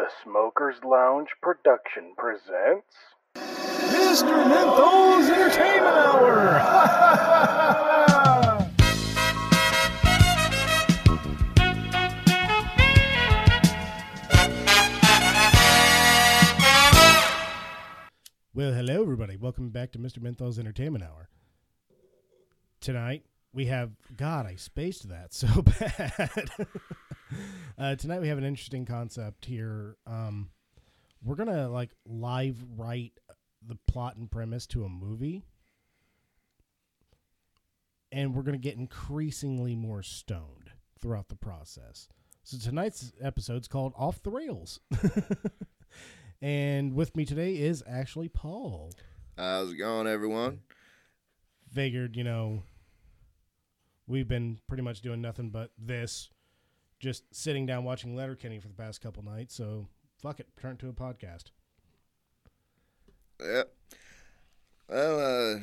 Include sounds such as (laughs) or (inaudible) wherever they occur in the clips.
The Smokers Lounge production presents. Mr. Menthol's Entertainment Hour! (laughs) Well, hello, everybody. Welcome back to Mr. Menthol's Entertainment Hour. Tonight, we have. God, I spaced that so (laughs) bad. (laughs) uh, tonight, we have an interesting concept here. Um, we're going to, like, live write the plot and premise to a movie. And we're going to get increasingly more stoned throughout the process. So, tonight's episode's called Off the Rails. (laughs) and with me today is actually Paul. How's it going, everyone? figured, you know, we've been pretty much doing nothing but this, just sitting down watching Letterkenny for the past couple nights. So fuck it, turn it to a podcast. Yep. Well, uh,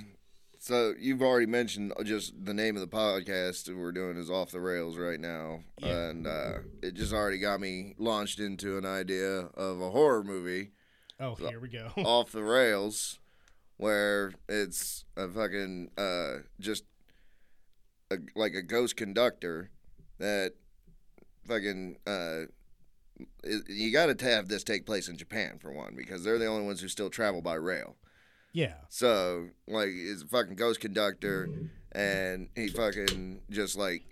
so you've already mentioned just the name of the podcast we're doing is off the rails right now, Yeah. and uh, it just already got me launched into an idea of a horror movie Oh, here we go. (laughs) off the rails, where it's a fucking uh, just a, like a ghost conductor that fucking uh, you got to have this take place in Japan for one because they're the only ones who still travel by rail. yeah, So like, he's a fucking ghost conductor, and he fucking just like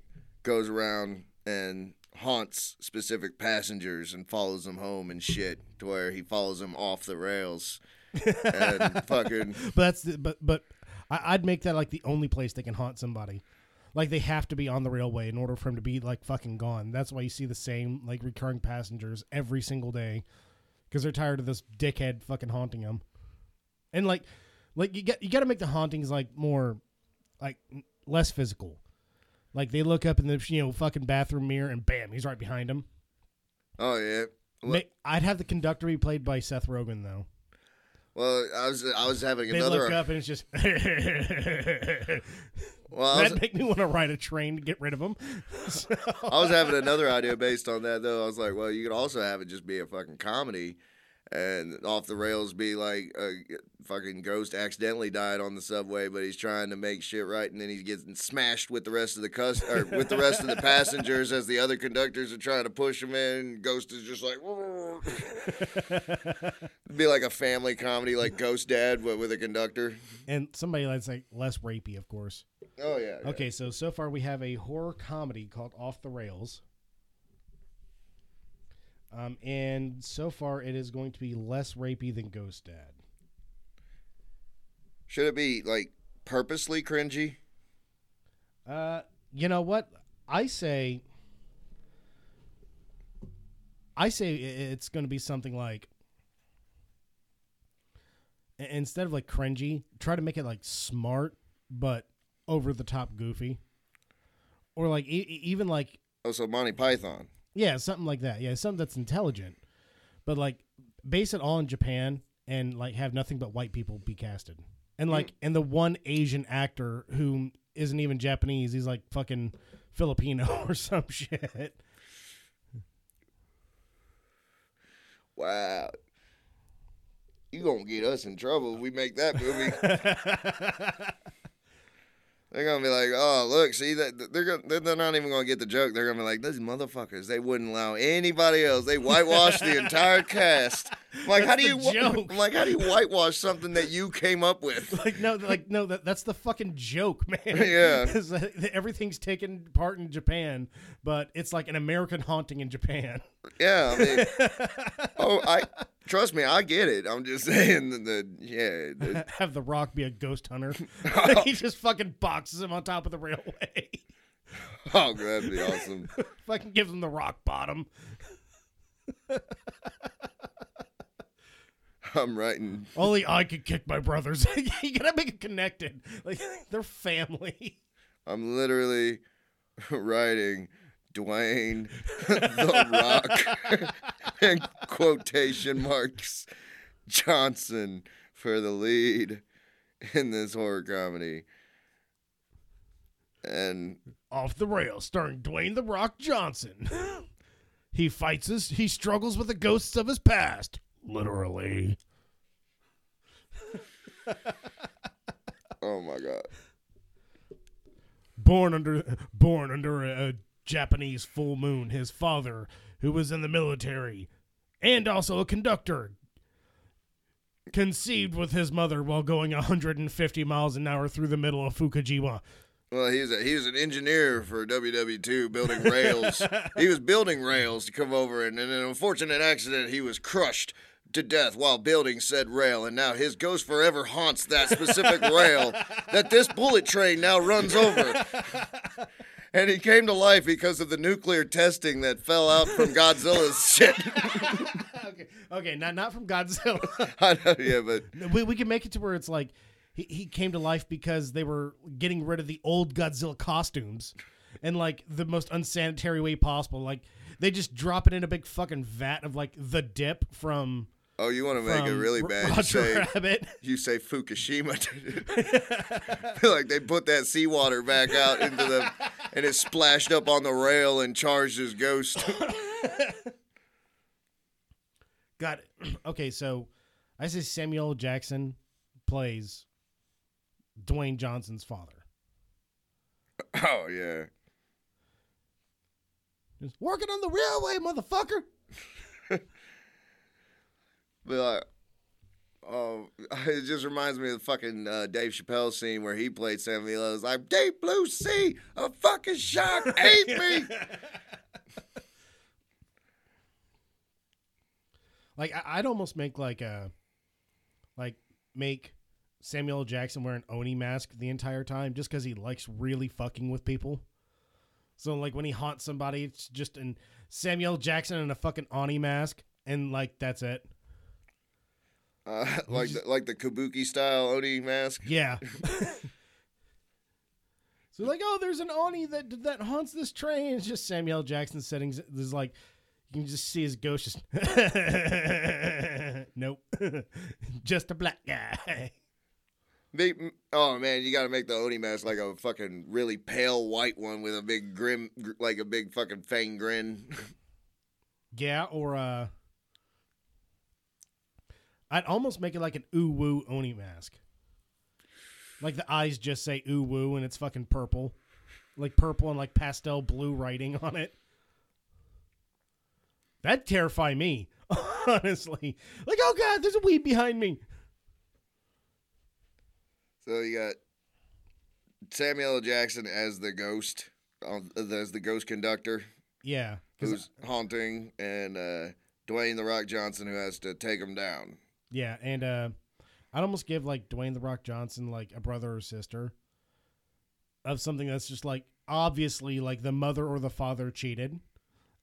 goes around and haunts specific passengers and follows them home and shit to where he follows them off the rails (laughs) and fucking but that's the, but but I, I'd make that like the only place they can haunt somebody. Like they have to be on the railway in order for him to be like fucking gone. That's why you see the same like recurring passengers every single day because they're tired of this dickhead fucking haunting them. And like, like you got you got to make the hauntings like more, like less physical. Like they look up in the you know fucking bathroom mirror and bam, he's right behind them. oh yeah. Well, I'd have the conductor be played by Seth Rogen though. well, I was I was having They another look up and it's just. (laughs) (laughs) well was, That'd make me want to ride a train to get rid of them. (laughs) I was having another idea based on that though. I was like, well, you could also have it just be a fucking comedy, and off the rails be like a fucking ghost accidentally died on the subway, but he's trying to make shit right, and then he's getting smashed with the rest of the cus or with the rest of the passengers as the other conductors are trying to push him in. Ghost is just like, It'd (laughs) be like a family comedy, like Ghost Dad, but with a conductor. and somebody that's like less rapey, of course. Oh yeah. yeah. Okay, so so far we have a horror comedy called Off the Rails. Um, and so far it is going to be less rapey than Ghost Dad. Should it be like purposely cringy? Uh, you know what? I say. I say it's going to be something like. Instead of like cringy, try to make it like smart, but over the top goofy. Or like e- even like Oh, so Monty Python. yeah, something like that. Yeah, something that's intelligent, but like base it all in Japan and like have nothing but white people be casted, and like hmm. and the one Asian actor who isn't even Japanese, he's like fucking Filipino (laughs) or some shit. Wow. You gonna get us in trouble if we make that movie. (laughs) they're gonna be like, "Oh, look, see that they're gonna, they're not even gonna get the joke. They're gonna be like, these motherfuckers. They wouldn't allow anybody else. They whitewashed the entire cast. Like, how do you joke. (laughs) Like, how do you whitewash something that you came up with? (laughs) like no, (laughs) like no, that, that's the fucking joke, man. Yeah. everything's taken part in Japan, but it's like an American haunting in Japan. Yeah, I mean, oh, I trust me, I get it. I'm just saying that the yeah. the- have the Rock be a ghost hunter. he oh. just fucking boxes him on top of the railway. oh, that'd be awesome. fucking gives him the rock bottom. I'm writing Only I could kick my brothers. (laughs) you gotta make it connected. Like (laughs) they're family. I'm literally (laughs) writing Dwayne the Rock and quotation marks Johnson for the lead in this horror comedy. And Off the rails, starring Dwayne the Rock Johnson. He fights us. He struggles with the ghosts of his past. Literally. (laughs) Oh my god. Born under born under a, a Japanese full moon, his father, who was in the military and also a conductor, conceived with his mother while going 150 miles an hour through the middle of Fukushima. Well, he was a, he was an engineer for WW2 building rails. (laughs) he was building rails to come over, and in an unfortunate accident, he was crushed to death while building said rail, and now his ghost forever haunts that specific (laughs) rail that this bullet train now runs over. And he came to life because of the nuclear testing that fell out from Godzilla's (laughs) shit. okay, okay, not not from Godzilla. (laughs) I know, yeah, but we we can make it to where it's like he, he came to life because they were getting rid of the old Godzilla costumes in like the most unsanitary way possible. Like they just drop it in a big fucking vat of like the dip from oh, you want to make it from really bad? You Roger say, Rabbit. you say Fukushima. (laughs) (laughs) like they put that seawater back out into the, and it splashed up on the rail and charged his ghost. (laughs) Got it. (clears throat) Okay, so I say Samuel Jackson plays Dwayne Johnson's father. oh yeah. Just working on the railway, motherfucker. But like, oh, (laughs) it just reminds me of the fucking uh, Dave Chappelle scene where he played Samuel L. It's like Deep Blue Sea, a fucking shark (laughs) ate me. (laughs) Like I'd almost make like a like make Samuel Jackson wear an Oni mask the entire time just because he likes really fucking with people. So like when he haunts somebody, it's just an Samuel Jackson in a fucking Oni mask, and like that's it. Uh, (laughs) like the, like the Kabuki style Oni mask. Yeah. (laughs) so like, oh, there's an Oni that that haunts this train. It's just Samuel L. Jackson sitting. There's like, you can just see his ghost. Just (laughs) nope, just a black guy. They, oh man, you got to make the Oni mask like a fucking really pale white one with a big grim, like a big fucking fang grin. Yeah, or uh, I'd almost make it like an ooh woo Oni mask. Like the eyes just say ooh woo and it's fucking purple. Like purple and like pastel blue writing on it. That'd terrify me, (laughs) honestly. Like, oh god, there's a weed behind me. So you got Samuel L. Jackson as the ghost, uh, as the ghost conductor Yeah, who's haunting, and uh, Dwayne the Rock Johnson who has to take him down. Yeah, and uh I'd almost give like Dwayne the Rock Johnson like a brother or sister of something that's just like obviously like the mother or the father cheated.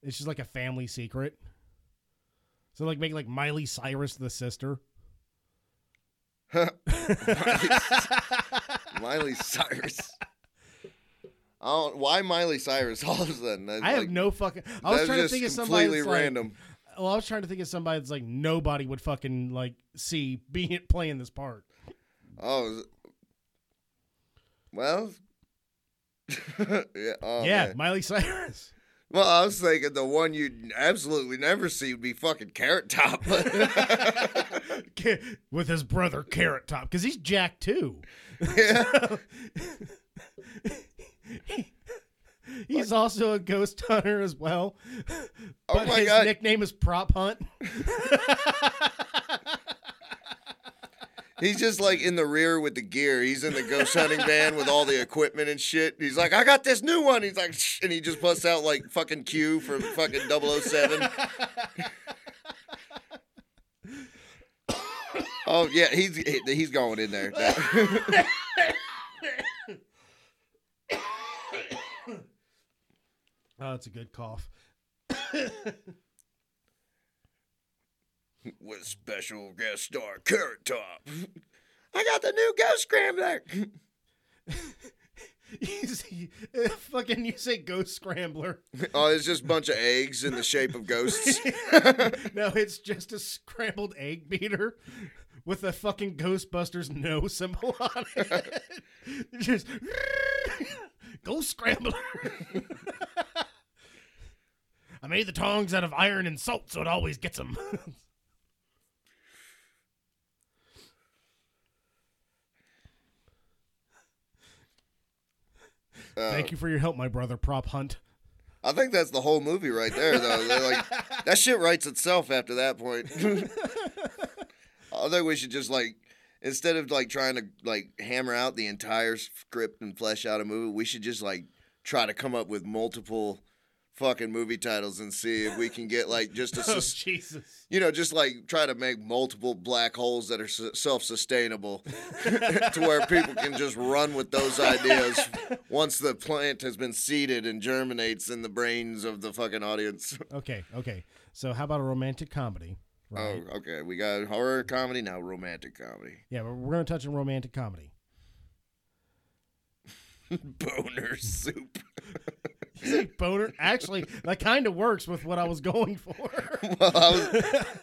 It's just like a family secret. So like make like Miley Cyrus the sister. (laughs) (laughs) Miley Cyrus. I don't, why Miley Cyrus all of a sudden? That's I have no fucking I was trying to think of somebody completely like, random. Well, I was trying to think of somebody that's like nobody would fucking like see (laughs) being playing this part. Oh, well, (laughs) yeah, oh, yeah, man. Miley Cyrus. (laughs) Well, I was thinking the one you'd absolutely never see would be fucking Carrot Top. With his brother Carrot Top, because he's Jack too. yeah. He's also a ghost hunter as well. (laughs) Oh But my his God. nickname is Prop Hunt. (laughs) He's just like in the rear with the gear. He's in the ghost hunting van with all the equipment and shit. He's like, I got this new one. He's like, Shh, and he just busts out like fucking Q from fucking 007. (laughs) oh yeah, he's he's going in there. Oh, it's a good cough. (coughs) with special guest star Carrot Top. (laughs) I got the new ghost scrambler. (laughs) You see, (laughs) fucking, you say ghost scrambler. Oh, it's just a bunch of eggs in the shape of ghosts. no, it's just a scrambled egg beater with a fucking Ghostbusters no symbol on it. just ghost scrambler. I made the tongs out of iron and salt, so it always gets them. Uh, Thank you for your help, my brother. Prop Hunt. I think that's the whole movie right there, though. Like (laughs) that shit writes itself after that point. (laughs) I think we should just like instead of like trying to like hammer out the entire script and flesh out a movie, we should just like try to come up with multiple fucking movie titles and see if we can get like just (laughs) a Oh sus- Jesus! you know just like try to make multiple black holes that are su- self-sustainable (laughs) to where people can just run with those ideas once the plant has been seeded and germinates in the brains of the fucking audience. (laughs) Okay, okay. So how about a romantic comedy? Right. Oh, okay. We got horror comedy now, romantic comedy. Yeah, we're, we're gonna touch on romantic comedy. Boner soup. Say boner? Actually, that kind of works with what I was going for. (laughs) well, I was,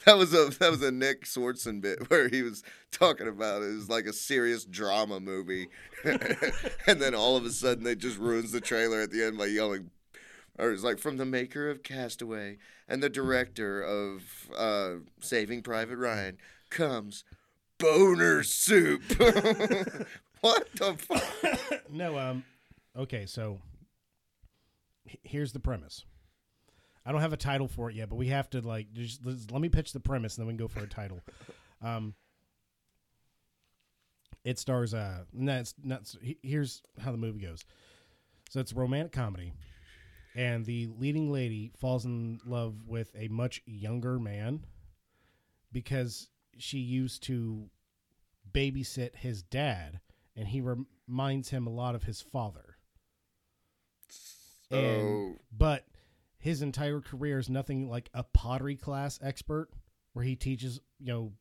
that was a that was a Nick Swardson bit where he was talking about it. It was like a serious drama movie, (laughs) and then all of a sudden they just ruins the trailer at the end by yelling, or it's like from the maker of Castaway and the director of uh, Saving Private Ryan comes boner soup. (laughs) what the fuck? no, um, okay, so here's the premise. I don't have a title for it yet, but we have to like just let me pitch the premise and then we can go for a title. (laughs) Um, it stars uh, no, it's not. Here's how the movie goes. So it's a romantic comedy, and the leading lady falls in love with a much younger man because she used to babysit his dad, and he reminds him a lot of his father. Oh, but his entire career is nothing like a pottery class expert, where he teaches you know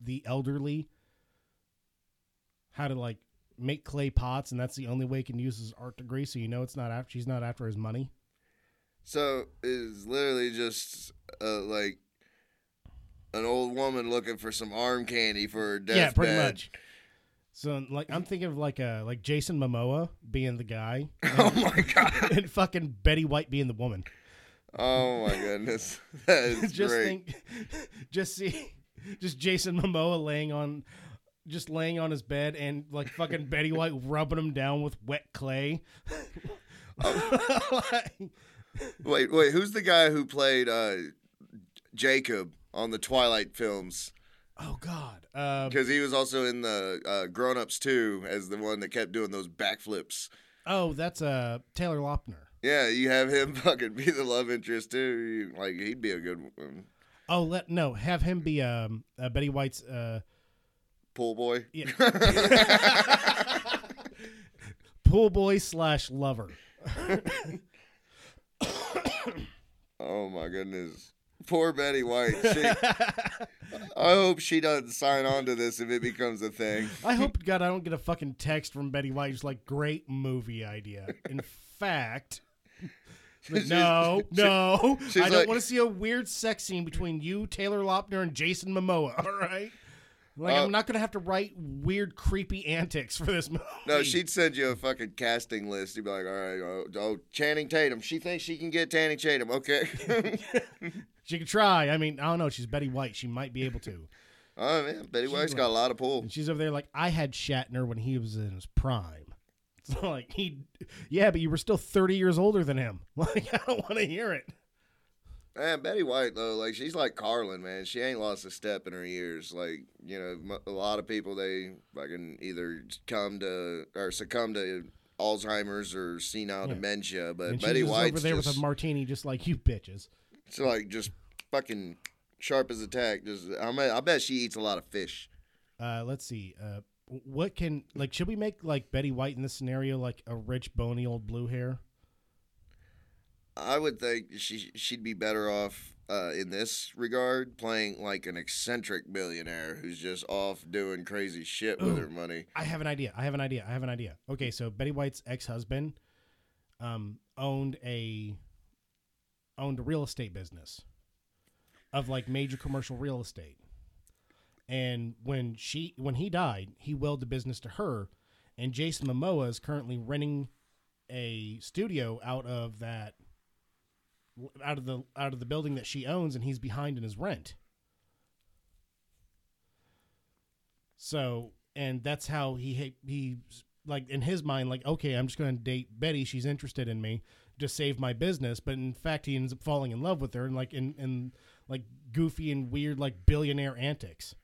the elderly how to like make clay pots, and that's the only way he can use his art degree. So you know it's not after she's not after his money. So it's literally just uh, like an old woman looking for some arm candy for her deathbed. yeah, pretty much. So like I'm thinking of like a like Jason Momoa being the guy, (laughs) Oh my god! and fucking Betty White being the woman. Oh my goodness, (laughs) that is just great. think, (laughs) just see, just Jason Momoa laying on, just laying on his bed, and like fucking Betty White rubbing him down with wet clay. Like, Wait, wait, who's the guy who played uh, Jacob on the Twilight films? Oh God, um, Because he was also in the uh, Grown Ups too, as the one that kept doing those backflips. oh that's uh Taylor Lautner. Yeah, you have him (laughs) fucking be the love interest too. You- Like he'd be a good one. Oh let no have him be um uh, Betty White's uh pool boy. yeah. (laughs) pool boy slash lover. (coughs) Oh my goodness. Poor Betty White. She, (laughs) I hope she doesn't sign on to this if it becomes a thing. I hope God I don't get a fucking text from Betty White like great movie idea. In fact, (laughs) like, She's- no, she- no, she's I don't like- want to see a weird sex scene between you, Taylor Lautner, and Jason Momoa. (laughs) All right, like Uh, I'm not gonna have to write weird, creepy antics for this movie. No, she'd send you a fucking casting list. You'd be like, all right, oh, oh Channing Tatum. She thinks she can get Channing Tatum. Okay. She could try. I mean, I don't know. She's Betty White. She might be able to. (laughs) oh, man. Betty White's got a lot of pull. And she's over there like, I had Shatner when he was in his prime. (laughs) It's like he, yeah, but you were still 30 years older than him. (laughs) Like I don't want to hear it. Man, Betty White, though, like, she's like Carlin, man. She ain't lost a step in her years. Like, you know, a lot of people, they fucking either come to or succumb to Alzheimer's or senile Yeah. dementia. But And Betty White's over there just, with a martini, just like you bitches. It's like just fucking sharp as a tack. Just, I, mean, I bet she eats a lot of fish. Uh, let's see. Uh, what can like should we make like Betty White in this scenario like a rich bony old blue hair? I would think she she'd be better off uh, in this regard playing like an eccentric billionaire who's just off doing crazy shit with Ooh. her money. I have an idea. I have an idea. I have an idea. Okay, so Betty White's ex-husband um owned a owned a real estate business of like major commercial real estate. And when she when he died, he willed the business to her and Jason Momoa is currently renting a studio out of that out of the out of the building that she owns, and he's behind in his rent. So, and that's how he he like in his mind, like, okay, I'm just going to date Betty. She's interested in me to save my business, but in fact, he ends up falling in love with her, and like in in like goofy and weird like billionaire antics.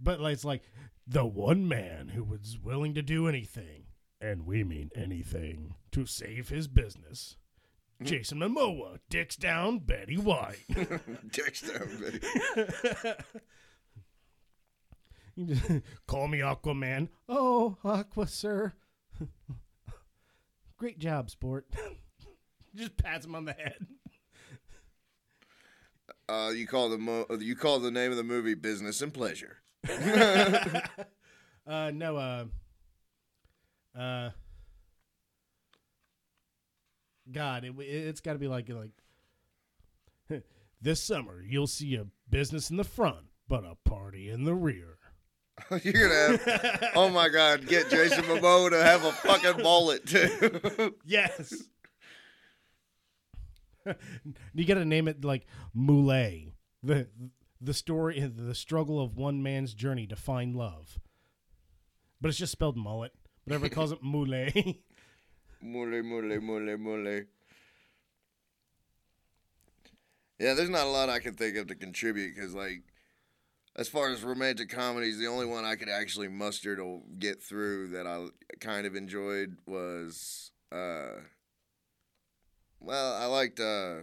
But like, it's like the one man who was willing to do anything, and we mean anything, to save his business. Mm. Jason Momoa, dicks down Betty White. (laughs) Dicks down, Betty. (laughs) You just (laughs) call me Aquaman. Oh, Aqua, sir. Great job, sport. (laughs) just pats him on the head. Uh, you call the mo- you call the name of the movie Business and Pleasure. (laughs) Uh, no, uh, uh, God, it, it's got to be like like (laughs) this summer you'll see a business in the front, but a party in the rear. (laughs) You're gonna have, oh my god, get Jason Momoa to have a fucking mullet too. (laughs) Yes. you got to name it like Moulet. The the story the struggle of one man's journey to find love. But it's just spelled mullet. Everybody calls it Moulet. (laughs) mole, mole, mole, mole. Yeah, there's not a lot I can think of to contribute because, like, as far as romantic comedies, the only one I could actually muster to get through that I kind of enjoyed was, uh, well, I liked uh,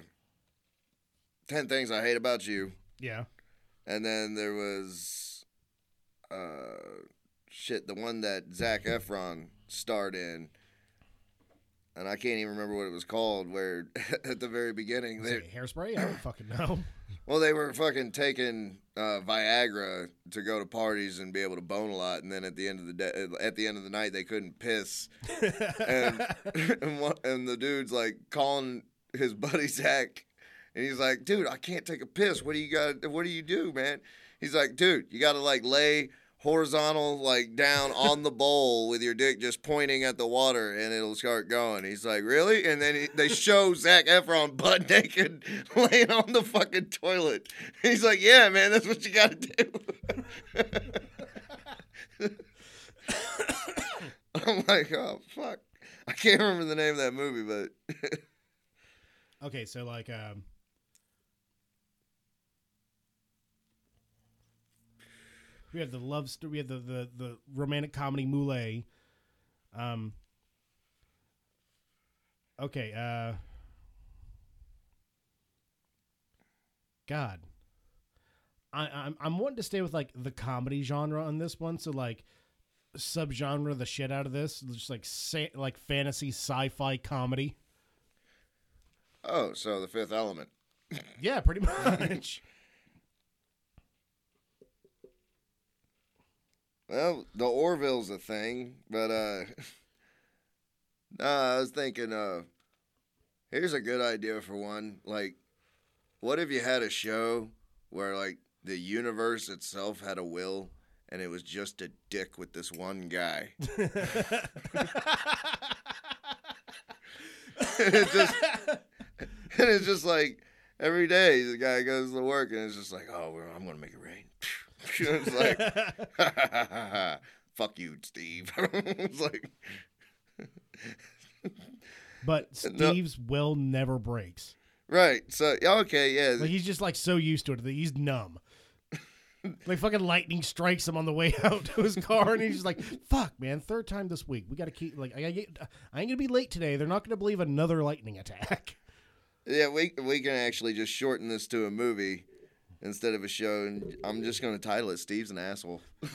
Ten Things I Hate About You, yeah. and then there was, uh, shit, the one that Zac Efron starred in. And I can't even remember what it was called. Where (laughs) at the very beginning, they, hairspray? I don't fucking know. Well, they were fucking taking uh, Viagra to go to parties and be able to bone a lot, and then at the end of the day, at the end of the night, they couldn't piss, and (laughs) and, one, and the dude's like calling his buddy Zach, and he's like, "Dude, I can't take a piss. What do you got? What do you do, man?" He's like, "Dude, you got to like lay." Horizontal, like down (laughs) on the bowl with your dick just pointing at the water, and it'll start going. He's like, "Really?" And then he, they show Zac Efron butt naked, (laughs) laying on the fucking toilet. He's like, "Yeah, man, that's what you got to do." (laughs) I'm like, "Oh fuck." I can't remember the name of that movie, but okay, so like um We have the love story. We have the, the, the romantic comedy Moulet. Um. Okay. Uh. God. I, I'm I'm wanting to stay with like the comedy genre on this one. So like subgenre the shit out of this, just like say, like fantasy sci-fi comedy. oh, so the Fifth Element. Yeah, pretty (laughs) much. Well, the Orville's a thing, but uh (laughs) I was thinking uh here's a good idea for one. Like what if you had a show where like the universe itself had a will and it was just a dick with this one guy. (laughs) and it just (laughs) and it's just like every day the guy goes to work and it's just like, oh, I'm gonna make it rain. (laughs) it's like, (laughs) fuck you, Steve. (laughs) it's like, but No. Steve's will never breaks. right. So okay, yeah. Like he's just like so used to it that he's numb. like fucking lightning strikes him on the way out to his car, and he's just like, "Fuck, man! Third time this week. We got to keep like I gotta get. I ain't gonna be late today. They're not gonna believe another lightning attack." Yeah, we we can actually just shorten this to a movie instead of a show, and I'm just going to title it "Steve's an Asshole." (laughs)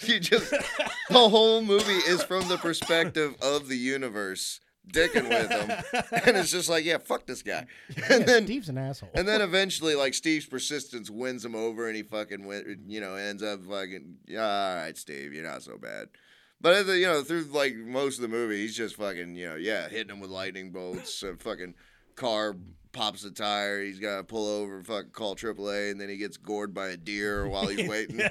you just the whole movie is from the perspective of the universe, dicking with him, and it's just like, yeah, fuck this guy, and Yeah, then Steve's an asshole. and then eventually, like Steve's persistence wins him over, and he fucking win, you know ends up fucking yeah, all right, Steve, you're not so bad. But you know through like most of the movie, he's just fucking you know yeah hitting him with lightning bolts. A fucking car pops a tire. He's got to pull over, fucking call AAA, and then he gets gored by a deer while he's (laughs) waiting. (laughs) (laughs)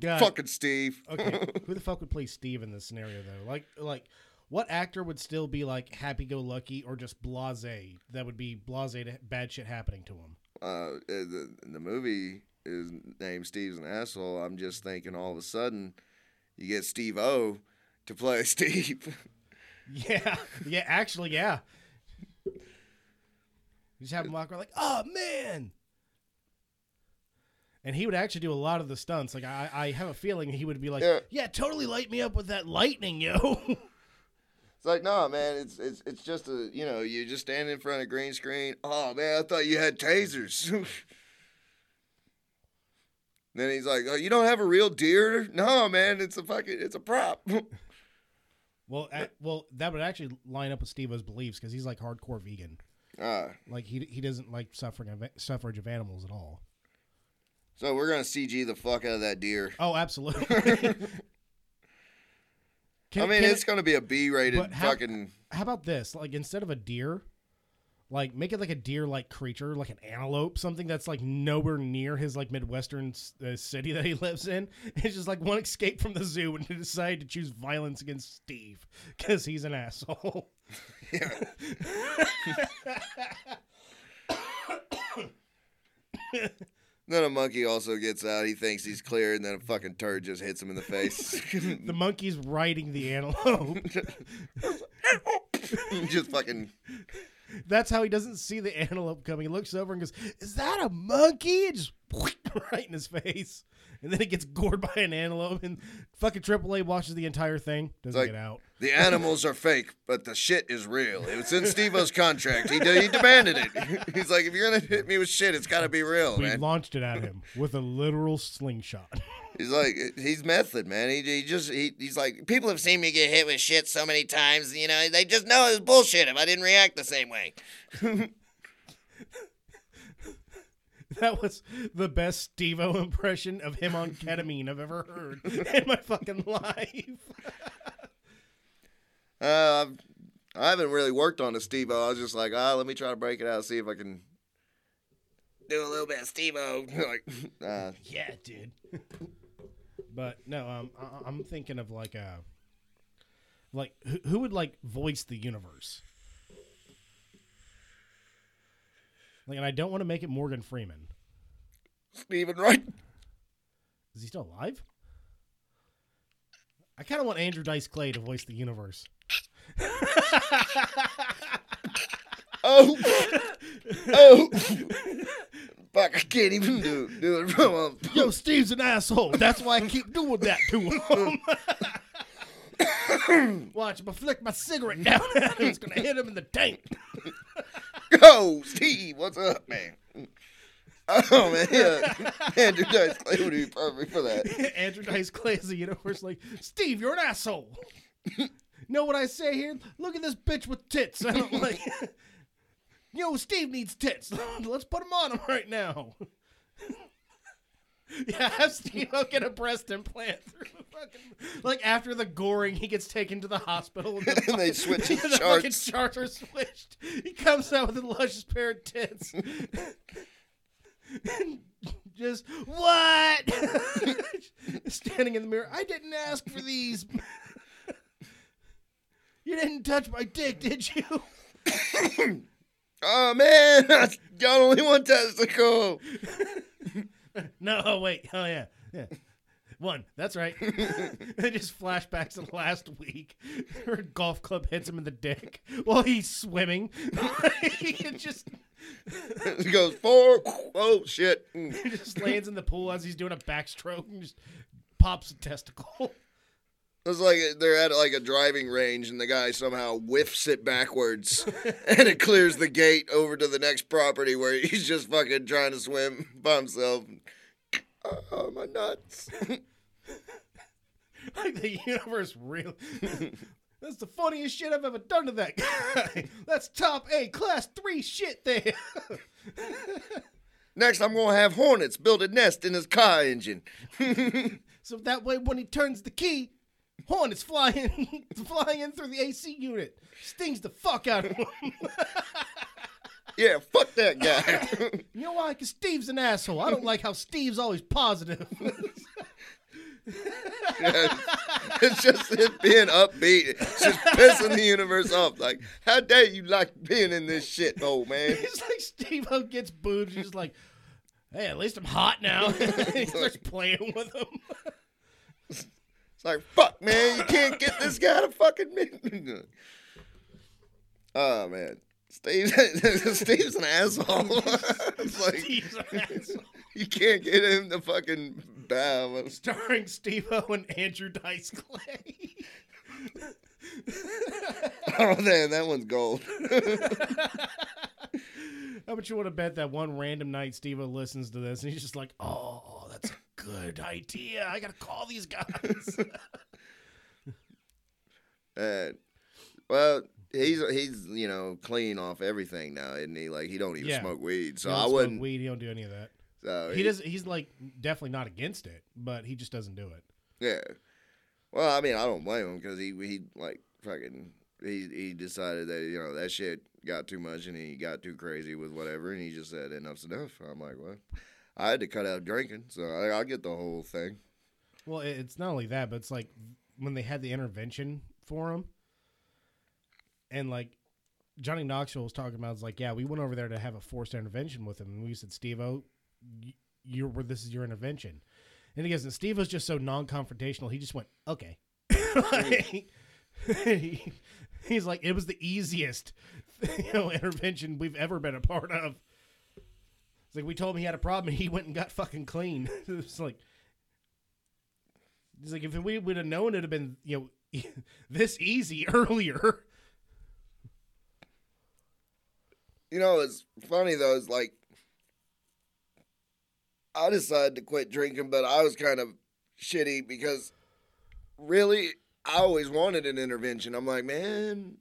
God. Fucking Steve. Okay, who the fuck would play Steve in this scenario though? Like, like, what actor would still be like happy-go-lucky or just blasé? That would be blasé to bad shit happening to him. uh, the, the movie is named Steve's an asshole. I'm just thinking all of a sudden you get Steve O to play Steve. Yeah, (laughs) yeah, actually, yeah. You just have him walk around like, oh man. And he would actually do a lot of the stunts. Like I, I have a feeling he would be like, Yeah. yeah, totally light me up with that lightning, yo. (laughs) it's like, nah, man, it's it's it's just a you know, you just stand in front of green screen. Oh man, I thought you had tasers. (laughs) then he's like, oh, you don't have a real deer? No, man, it's a fucking it's a prop. Well, a- well, that would actually line up with Steve-O's beliefs because he's like hardcore vegan. ah, Like he he doesn't like suffering of, suffrage of animals at all. so we're gonna CG the fuck out of that deer. Oh, absolutely. (laughs) Can- I mean, can it's it- gonna be a B-rated but how- fucking. how about this? Like instead of a deer, like make it like a deer-like creature, like an antelope, something that's like nowhere near his like midwestern uh, city (laughs) that he lives in. It's just like one escape from the zoo and (laughs) to decide to choose violence against Steve because he's an asshole. Then a monkey also gets out. He thinks he's clear, and then a fucking turd just hits him in the face. (laughs) the monkey's riding the antelope. just fucking. That's how he doesn't see the (laughs) antelope coming. He looks over and goes, "Is that a monkey?" And just (laughs) right in his face. And then he gets (laughs) gored by an antelope, and fucking AAA watches the entire thing. Doesn't like- get out. The animals are fake, but the shit is real. It was in Steve-O's contract. He, he demanded it. (laughs) He's like, if you're gonna hit me with shit, it's gotta be real, We man. launched it at him with a literal slingshot. (laughs) He's like, he's method, man. He, he just he, he's like, people have seen me get hit with shit so many times. You know, they just know it was bullshit if I didn't react the same way. (laughs) that was the best Steve-O impression of him on ketamine I've ever heard (laughs) in my fucking life. (laughs) Uh, I haven't really worked on a Steve-O. I was just like, ah, let me try to break it out, see if I can do a little bit of Steve-O. like, uh, Yeah, dude. but no, um, I- I'm thinking of like a, like who, who would like voice the universe? Like, and I don't want to make it Morgan Freeman. Steven Wright. Is he still alive? I kind of want Andrew Dice Clay to voice the universe. (laughs) Oh, oh, fuck! I can't even do do it from a Yo, Steve's an asshole. That's why I keep doing that to him. (laughs) Watch, if I flick my cigarette down at (laughs) him, it's gonna hit him in the tank. Go, Steve. What's up, man? Oh man, yeah. (laughs) Andrew Dice Clay would be perfect for that. Andrew Dice Clay is the universe like, Steve, you're an asshole. know what I say here? Look at this bitch with tits. And (laughs) I'm like, (laughs) yo, Steve needs tits. Let's put him on him right now. (laughs) yeah, have Steve get a breast implant through the fucking like after the goring, he gets taken to the hospital and, the (laughs) And they switch (laughs) his the fucking charts. charts are switched. He comes out with a luscious pair of tits. Just what? Standing in the mirror. I didn't ask for these. you didn't touch my dick, did you? (coughs) Oh man, I got only one testicle. (laughs) No, oh, wait. Oh yeah, yeah. One. That's right. (laughs) it just flashbacks to last week. Her golf club hits him in the dick while he's swimming. (laughs) he just He goes four. Oh shit. he just lands in the pool as he's doing a backstroke and just pops a testicle. It's like they're at like a driving range and the guy somehow whiffs it backwards (laughs) and it clears the gate over to the next property where he's just fucking trying to swim by himself. Oh, my nuts. (laughs) like the universe really. (laughs) That's the funniest shit I've ever done to that guy. That's top A class three shit there. Next, I'm going to have Hornets build a nest in his car engine. so that way, when he turns the key, Hornets flying, (laughs) flying in through the AC unit, stings the fuck out of him. (laughs) Yeah, fuck that guy. (laughs) you know why? Because Steve's an asshole. I don't like how Steve's always positive. it's just it being upbeat. It's just pissing the universe off. Like, how dare you like being in this shit, old man? It's like Steve O gets booed. He's just like, hey, at least I'm hot now. he starts playing with him. It's like, fuck, man, you can't get this guy to fucking me. (laughs) oh man, Steve, (laughs) Steve's an asshole. (laughs) it's like Steve's an asshole. you can't get him to fucking bow. Starring Steve O and Andrew Dice Clay. Oh man, that one's gold. How much you want to bet that one random night Steve O listens to this and he's just like, oh, that's good idea. I got to call these guys. (laughs) And well, he's he's you know clean off everything now, isn't he? Like he don't even Yeah. smoke weed, so He don't I smoke wouldn't. Weed, he don't do any of that. So He does. He's like definitely not against it, but he just doesn't do it. Yeah. Well, I mean, I don't blame him because he he like fucking he he decided that you know that shit got too much and he got too crazy with whatever and he just said enough's enough. I'm like, well, I had to cut out drinking, so I, I get the whole thing. Well, it's not only that, but it's like when they had the intervention for him, and like Johnny Knoxville was talking about, it's like, yeah, we went over there to have a forced intervention with him, and we said, Steve O, you're where this is your intervention, and he goes, and Steve was just so non-confrontational, he just went, okay. (laughs) Like, (laughs) he- he's like, it was the easiest, (laughs) you know, intervention we've ever been a part of. It's like we told him he had a problem, and he (laughs) went and got fucking clean. (laughs) it's like. He's like, if we would have known it'd have been, you know, (laughs) this easy earlier. You know, it's funny though. It's like I decided to quit drinking, but I was kind of shitty because really I always wanted an intervention. I'm like, man,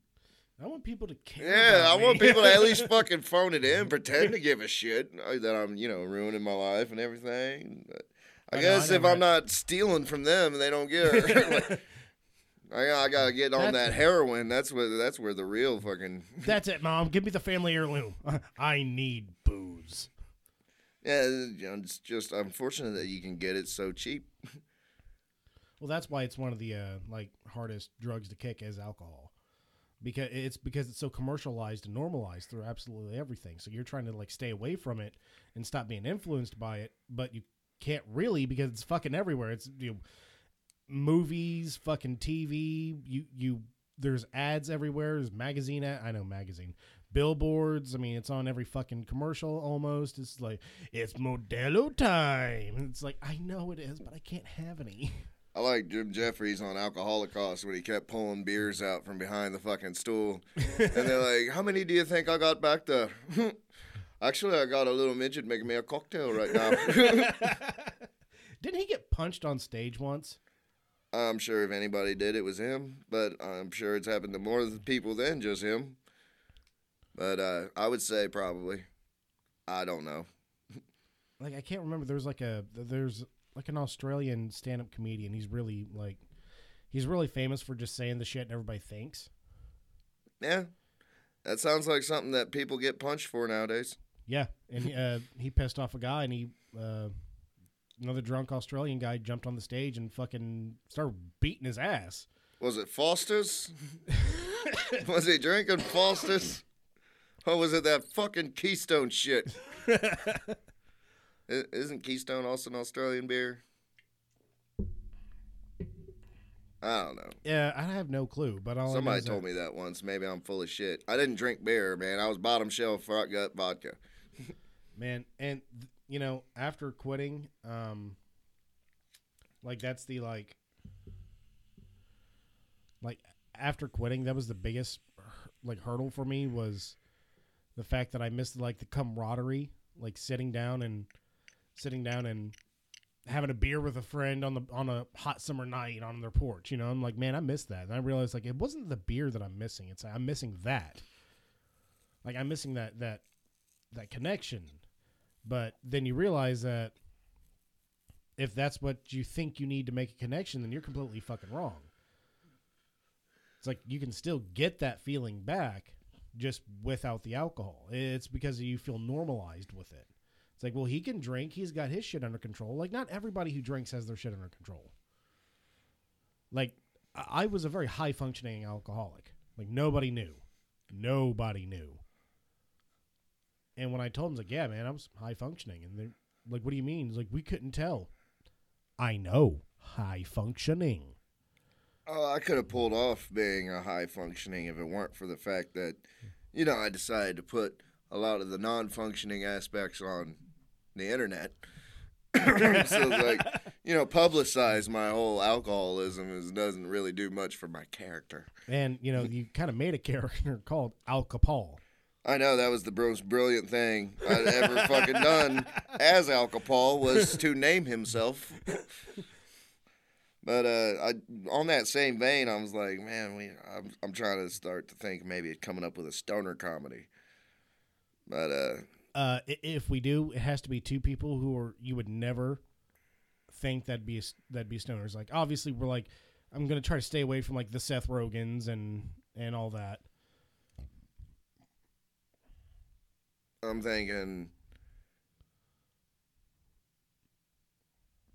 I want people to care. Yeah, I want people to at least (laughs) fucking phone it in, pretend to give a shit uh, that I'm, you know, ruining my life and everything. But I, I know, guess I if I'm right? not stealing from them, they don't (laughs) care. (laughs) Like, I, I gotta get on That's- that heroin. That's where that's where the real fucking That's it, mom. Give me the family heirloom. I need booze. yeah. Know, it's just unfortunate that you can get it so cheap. Well, that's why it's one of the uh, like hardest drugs to kick is alcohol, because it's because it's so commercialized and normalized through absolutely everything. So you're trying to like stay away from it and stop being influenced by it, but you can't really because it's fucking everywhere. It's you know, movies, fucking TV. You you there's ads everywhere. There's magazine. Ad, I know magazine. Billboards. I mean, it's on every fucking commercial almost. It's like it's Modelo time. It's like I know it is, but I can't have any. (laughs) I like Jim Jefferies on Alcoholocaust when he kept pulling beers out from behind the fucking stool. and they're like, How many do you think I got back there? (laughs) Actually, I got a little midget making me a cocktail right now. (laughs) Didn't he get punched on stage once? I'm sure if anybody did, it was him. But I'm sure it's happened to more people than just him. But uh, I would say probably. I don't know. Like I can't remember. There's like a there's like an Australian stand-up comedian. He's really like he's really famous for just saying the shit and everybody thinks. Yeah. That sounds like something that people get punched for nowadays. Yeah, and uh, he pissed off a guy, and he uh, another drunk Australian guy jumped on the stage and fucking started beating his ass. Was it Foster's? (laughs) was he drinking Foster's? Or was it that fucking Keystone shit? (laughs) Isn't Keystone also an Australian beer? I don't know. Yeah, I have no clue, but all Somebody is that- told me that once. Maybe I'm full of shit. I didn't drink beer, man. I was bottom shelf front gut vodka. (laughs) man and th- you know after quitting um like that's the like like after quitting that was the biggest like hurdle for me was the fact that i missed like the camaraderie like sitting down and sitting down and having a beer with a friend on the on a hot summer night on their porch you know i'm like man i missed that and i realized like it wasn't the beer that i'm missing it's i'm missing that like i'm missing that that that connection but then you realize that if that's what you think you need to make a connection, then you're completely fucking wrong. It's like you can still get that feeling back just without the alcohol. It's because you feel normalized with it. It's like, well, he can drink. He's got his shit under control. Like, not everybody who drinks has their shit under control. like I was a very high functioning alcoholic. Like nobody knew, nobody knew. And when I told him, like, yeah, man, I was high functioning, and they're like, what do you mean? He's like, we couldn't tell. I know, high functioning. Oh, I could have pulled off being a high functioning if it weren't for the fact that, you know, I decided to put a lot of the non functioning aspects on the internet. (laughs) so like, you know, publicize my whole alcoholism is doesn't really do much for my character. And you know, you kind of made a character (laughs) called Al Capone. I know that was the most brilliant thing I'd ever fucking done as Al Capone was to name himself. But uh, I, on that same vein, I was like, man, we, I'm, I'm trying to start to think maybe coming up with a stoner comedy. But uh, Uh, if we do, it has to be two people who are you would never think that'd be that'd be stoners. Like obviously, we're like, I'm gonna try to stay away from like the Seth Rogens and and all that. I'm thinking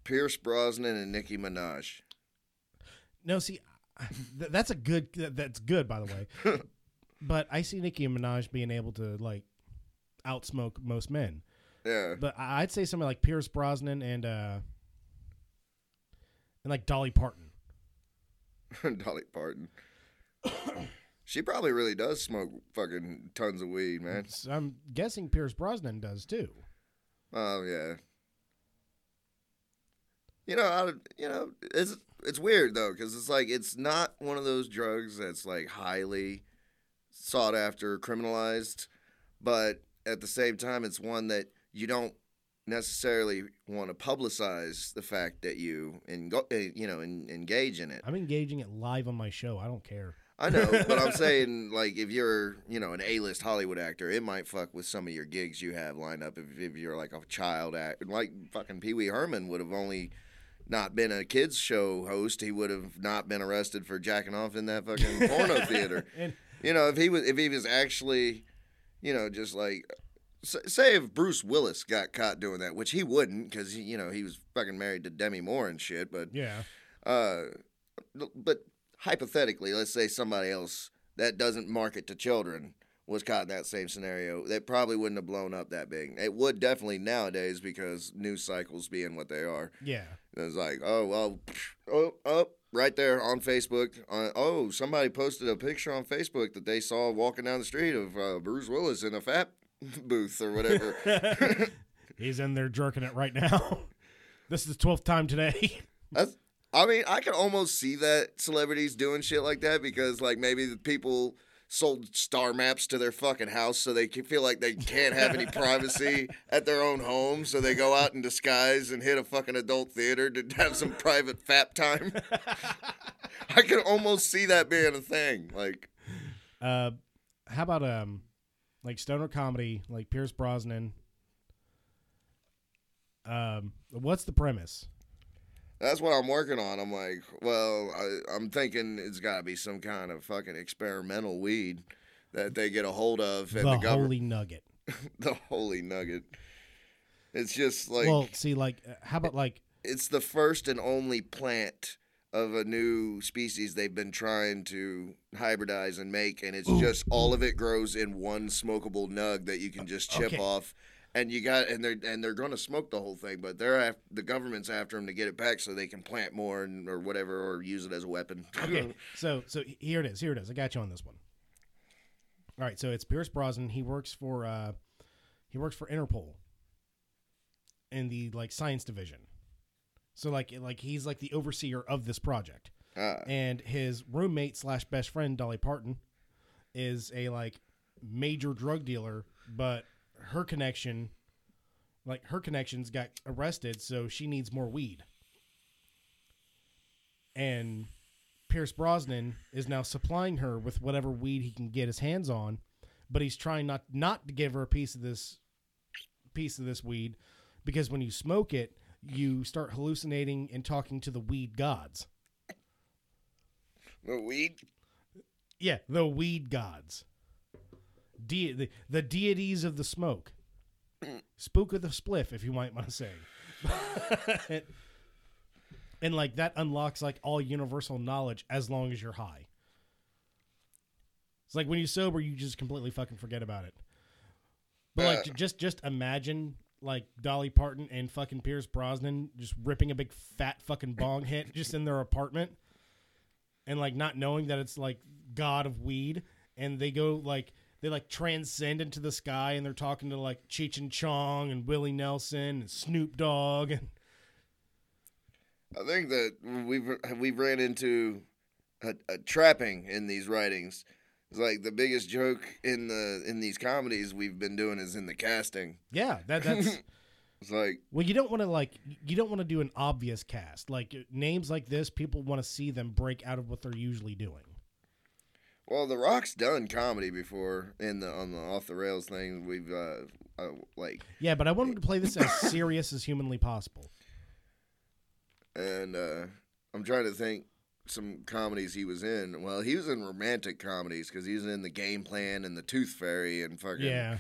Pierce Brosnan and Nicki Minaj. No, see, that's a good. That's good, by the way. (laughs) but I see Nicki Minaj being able to like outsmoke most men. Yeah, But I'd say somebody like Pierce Brosnan and uh and like Dolly Parton. (laughs) Dolly Parton. (coughs) she probably really does smoke fucking tons of weed, man. I'm guessing Pierce Brosnan does too. Oh yeah. You know, I, you know, it's it's weird though because it's like it's not one of those drugs that's like highly sought after, criminalized, but at the same time, it's one that you don't necessarily want to publicize the fact that you and eh, you know en- engage in it. I'm engaging it live on my show. I don't care. I know, but I'm (laughs) saying like if you're, you know, an A-list Hollywood actor, it might fuck with some of your gigs you have lined up. If, if you're like a child act, like fucking Pee Wee Herman would have only not been a kids show host, he would have not been arrested for jacking off in that fucking porno (laughs) theater. And You know, if he was if he was actually, you know, just like say if Bruce Willis got caught doing that, which he wouldn't because you know he was fucking married to Demi Moore and shit, but yeah, uh, but hypothetically, let's say somebody else that doesn't market to children was caught in that same scenario, they probably wouldn't have blown up that big. It would definitely nowadays because news cycles being what they are. yeah. It's like, oh well, oh, oh, right there on Facebook. Uh, oh, somebody posted a picture on Facebook that they saw walking down the street of uh, Bruce Willis in a fat (laughs) booth or whatever. (laughs) He's in there jerking it right now. (laughs) this is the twelfth time today. That's, I mean, I can almost see that celebrities doing shit like that because, like, maybe the people sold star maps to their fucking house so they feel like they can't have any privacy (laughs) at their own home, so they go out in disguise and hit a fucking adult theater to (laughs) have some private fap time. (laughs) I can almost see that being a thing. Like, Uh, how about um, like stoner comedy, like Pierce Brosnan. Um, what's the premise? That's what I'm working on. I'm like, well, I, I'm thinking it's got to be some kind of fucking experimental weed that they get a hold of, and the the, government. Holy Nugget. (laughs) the holy nugget. It's just like well, see, like, uh, how about like it's the first and only plant of a new species they've been trying to hybridize and make, and it's just all of it grows in one smokable nug that you can just chip Okay. off. And you got and they're and they're going to smoke the whole thing, but they're af- the government's after them to get it back so they can plant more and or whatever or use it as a weapon. (laughs) okay, so so here it is. Here it is. I got you on this one. All right, so it's Pierce Brosnan. He works for uh, he works for Interpol in the like science division. So like like he's like the overseer of this project. Ah, and his roommate slash best friend Dolly Parton is a like major drug dealer, but her connection, like her connections, got arrested, so she needs more weed. And Pierce Brosnan is now supplying her with whatever weed he can get his hands on, but he's trying not not to give her a piece of this piece of this weed because when you smoke it, you start hallucinating and talking to the weed gods. the weed. Yeah, the weed gods. De- the, the deities of the smoke. Spook of the spliff, if you might want to say. (laughs) and like that unlocks like all universal knowledge as long as you're high. It's like when you're sober, you just completely fucking forget about it. But like, Uh. just just imagine like Dolly Parton and fucking Pierce Brosnan just ripping a big fat fucking bong hit (laughs) just in their apartment, and like not knowing that it's like God of weed, and they go like they like transcend into the sky, and they're talking to like Cheech and Chong and Willie Nelson and Snoop Dogg and I think that we've we've ran into a, a trapping in these writings. It's like the biggest joke in the in these comedies we've been doing is in the casting. yeah, that (laughs) that's. It's like Well, you don't want to like you don't want to do an obvious cast. Like names like this, people want to see them break out of what they're usually doing. Well, The Rock's done comedy before in the on the off the rails thing. We've uh, uh like Yeah, but I want him to play this as (coughs) serious as humanly possible. and uh I'm trying to think some comedies he was in. Well, he was in romantic comedies because he was in the Game Plan and the Tooth Fairy and fucking. Yeah.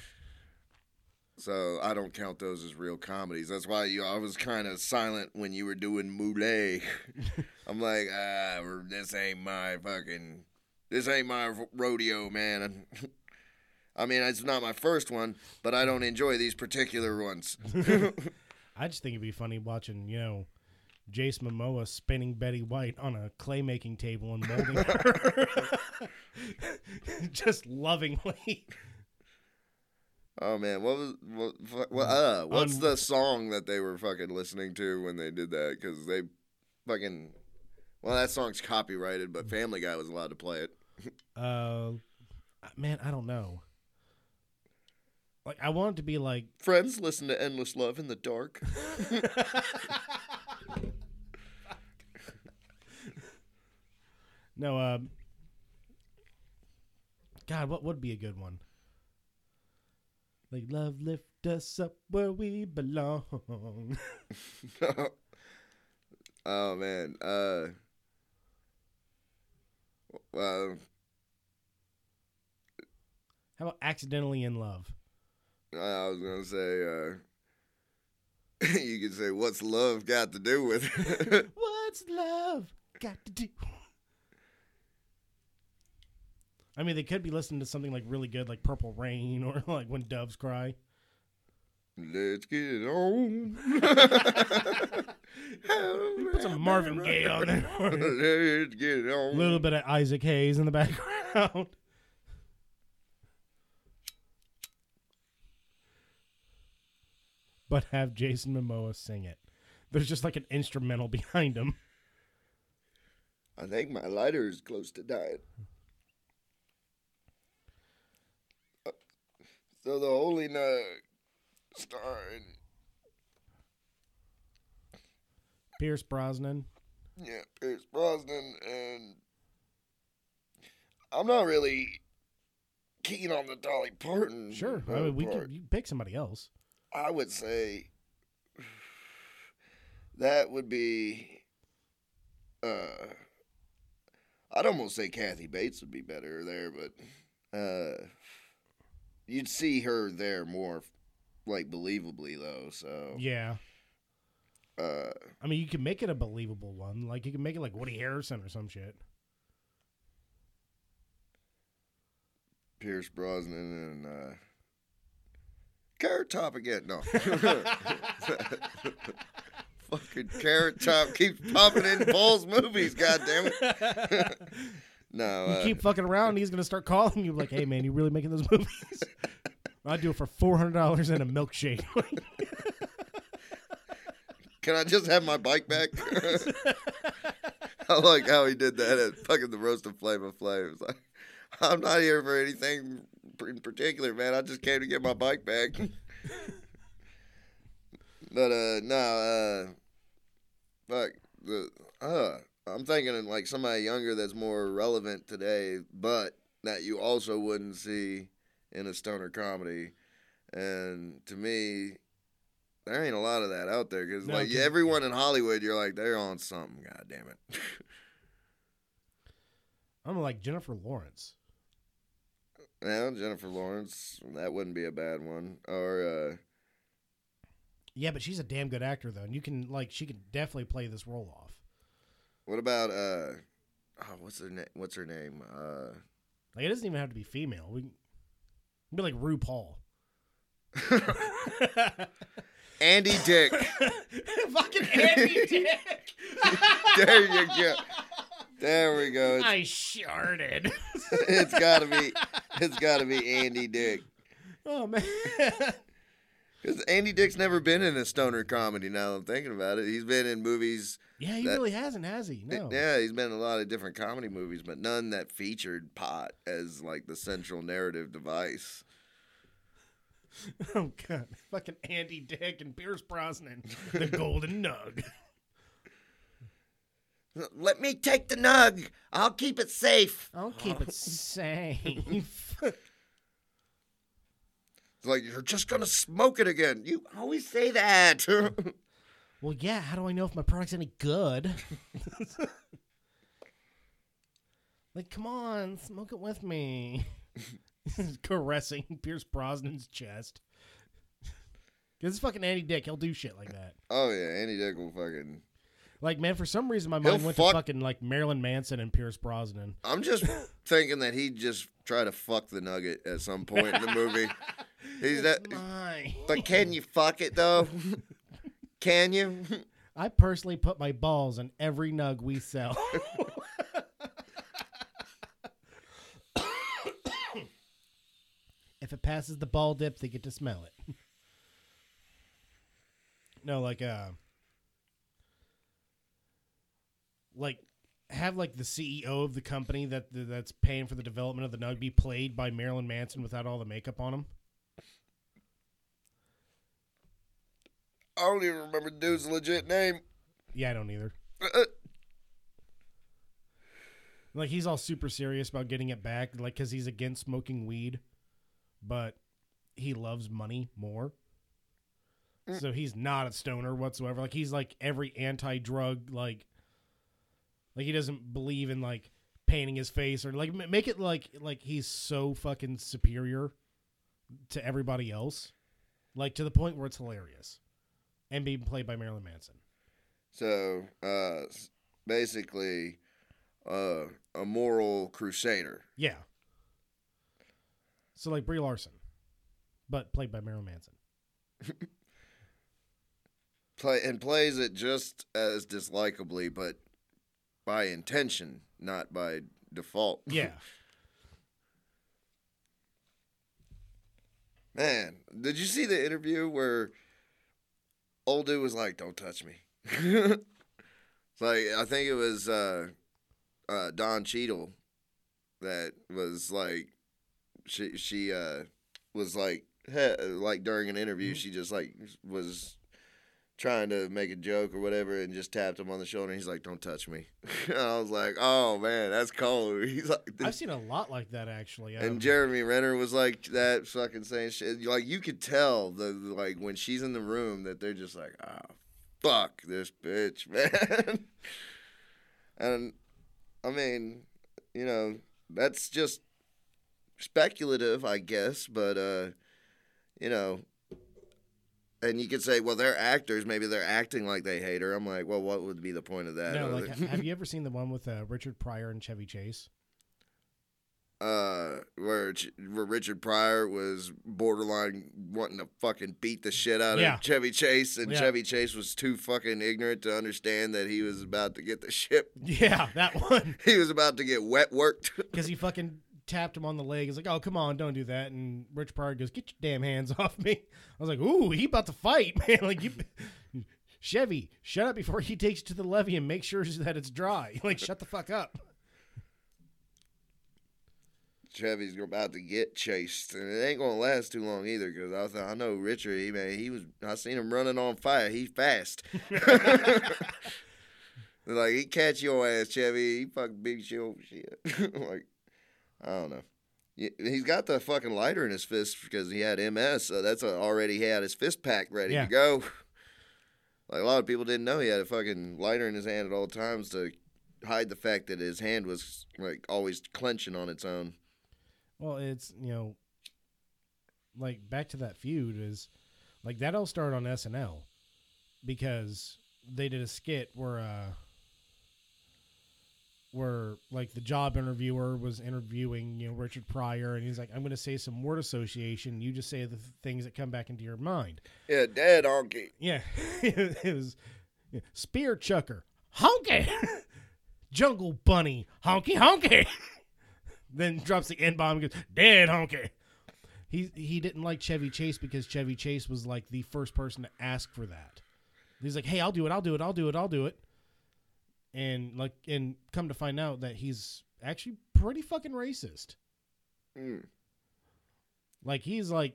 So I don't count those as real comedies. That's why you. I was kind of silent when you were doing Moulet. (laughs) I'm like, ah, this ain't my fucking. This ain't my rodeo, man. (laughs) I mean, it's not my first one, but I don't enjoy these particular ones. (laughs) (laughs) I just think it'd be funny watching, you know, Jason Momoa spinning Betty White on a clay making table and molding her. just lovingly. Oh man, what was what? what uh, what's On- the song that they were fucking listening to when they did that? Because they fucking. Well, that song's copyrighted, but Family Guy was allowed to play it. (laughs) Uh man, I don't know. Like I want it to be like Friends, listen to "Endless Love in the Dark." (laughs) no, um God, what would be a good one? Like love lift us up where we belong. (laughs) oh man, uh, well, How about accidentally in love? I was gonna say, uh, (laughs) you could say, "What's love got to do with?" it?" (laughs) (laughs) What's love got to do? I mean, they could be listening to something like really good, like Purple Rain, or like When Doves Cry. Let's get it on. Put some Marvin Gaye on there. (laughs) Let's get it A on. little bit of Isaac Hayes in the background. (laughs) but have Jason Momoa sing it. There's just like an instrumental behind him. I think my lighter is close to dying. Uh, So the Holy Nug starring Pierce Brosnan. yeah Pierce Brosnan and I'm not really keen on the Dolly Parton. Sure. I mean, we could you pick somebody else. I would say that would be. Uh, I'd almost say Kathy Bates would be better there, but uh, you'd see her there more, like believably though. So Yeah. Uh, I mean, you can make it a believable one. Like you can make it like Woody Harrelson or some shit. Pierce Brosnan and uh, Carrot Top again. No. (laughs) Fucking Carrot Top keeps popping in Paul's movies. God damn it. (laughs) no. You Uh, keep fucking around, and he's gonna start calling you like, "Hey, man, you really making those (laughs) movies?" I'd do it for four hundred dollars and a milkshake. Can I just have my bike back? (laughs) (laughs) I like how he did that at fucking the roast of Flav. It was like, I'm not here for anything in particular, man. I just came to get my bike back. (laughs) but uh, no, uh, fuck the uh, I'm thinking of like somebody younger that's more relevant today, but that you also wouldn't see in a stoner comedy. And to me, there ain't a lot of that out there because No, like everyone in Hollywood, you're like they're on something. God damn it. (laughs) I'm like Jennifer Lawrence. yeah, Jennifer Lawrence, that wouldn't be a bad one. Or uh, Yeah, but she's a damn good actor though, and you can like she can definitely play this role off. What about uh? Oh, what's her name? What's her name? Uh, Like it doesn't even have to be female. We can be like RuPaul. (laughs) (laughs) Andy Dick. (laughs) Fucking Andy Dick. (laughs) there you go. There we go. It's, I sharded. (laughs) it's gotta be. It's gotta be Andy Dick. oh man. Because Andy Dick's never been in a stoner comedy. Now that I'm thinking about it, he's been in movies. Yeah, he That- really hasn't, has he? No. Yeah, he's been in a lot of different comedy movies, but none that featured pot as like the central narrative device. (laughs) Oh god, fucking Andy Dick and Pierce Brosnan, the (laughs) Golden Nug. Let me take the nug. I'll keep it safe. I'll keep it safe. (laughs) It's like you're just gonna smoke it again. You always say that. well, yeah. How do I know if my product's any good? like, come on, smoke it with me. (laughs) Caressing Pierce Brosnan's chest. Because it's fucking Andy Dick. He'll do shit like that. oh yeah, Andy Dick will fucking. Like, man, for some reason my He'll mind went fuck- to fucking like Marilyn Manson and Pierce Brosnan. I'm just (laughs) thinking that he'd just try to fuck the nugget at some point in the movie. (laughs) He's that. Mine. But can you fuck it though? can you? I personally put my balls in every nug we sell. If it passes the ball dip, they get to smell it. (laughs) no, like uh like have like the CEO of the company that that's paying for the development of the nug be played by Marilyn Manson without all the makeup on him. I don't even remember the dude's legit name. Yeah, I don't either. Uh, Like he's all super serious about getting it back, like because he's against smoking weed, but he loves money more. So he's not a stoner whatsoever. Like he's like every anti-drug, like, like he doesn't believe in like painting his face or like make it like like he's so fucking superior to everybody else, like to the point where it's hilarious, and being played by Marilyn Manson. So, uh, basically, uh, a moral crusader. Yeah. So like Brie Larson, but played by Marilyn Manson. (laughs) Play and plays it just as dislikably, but by intention, not by default. (laughs) Yeah. Man, did you see the interview where old dude was like, "Don't touch me"? it's (laughs) like I think it was uh, uh, Don Cheadle that was like, she she uh, was like, he, like during an interview, she just like was trying to make a joke or whatever, and just tapped him on the shoulder. And he's like, "Don't touch me." (laughs) and I was like, "Oh man, that's cold." (laughs) He's like, I've seen a lot like that actually. Um, and Jeremy Renner was like that fucking saying shit. Like you could tell the like when she's in the room that they're just like, ah, fuck this bitch, (laughs) man. and I mean, you know, that's just speculative, I guess, but uh, you know. And you could say, well, they're actors. Maybe they're acting like they hate her. I'm like, well, what would be the point of that? no, like have (laughs) you ever seen the one with uh, Richard Pryor and Chevy Chase? uh, where, where Richard Pryor was borderline wanting to fucking beat the shit out Yeah. of Chevy Chase, and Yeah. Chevy Chase was too fucking ignorant to understand that he was about to get the ship. (laughs) Yeah, that one. (laughs) He was about to get wet worked. Because he fucking tapped him on the leg. He's like, "Oh, come on, don't do that." And Rich Pryor goes, "Get your damn hands (laughs) off me!" I was like, "Ooh, he about to fight, (laughs) man!" Like you, (laughs) Chevy, shut up before he takes you to the levee and make sure that it's dry. Like, shut the fuck up. Chevy's about to get chased, and it ain't gonna last too long either. Because I thought I know Richard. He man, he was. I seen him running on fire. He fast. like he catch your ass, Chevy. He fucking beat your shit. like I don't know. He's got the fucking lighter in his fist because he had MS. So that's already he had his fist pack ready Yeah. to go. Like a lot of people didn't know he had a fucking lighter in his hand at all times to hide the fact that his hand was like always clenching on its own. Well, it's you know, like back to that feud is like that all started on SNL because they did a skit where uh where like the job interviewer was interviewing you know Richard Pryor, and he's like, "I'm going to say some word association. You just say the th- things that come back into your mind." Yeah, dead honky. Yeah, (laughs) it was yeah, spear chucker, honky, (laughs) jungle bunny, honky honky. (laughs) then drops the n bomb and goes dead honky. He he didn't like Chevy Chase because Chevy Chase was like the first person to ask for that. He's like, "Hey, I'll do it. I'll do it. I'll do it. I'll do it." And like, and come to find out that he's actually pretty fucking racist. Mm. Like he's like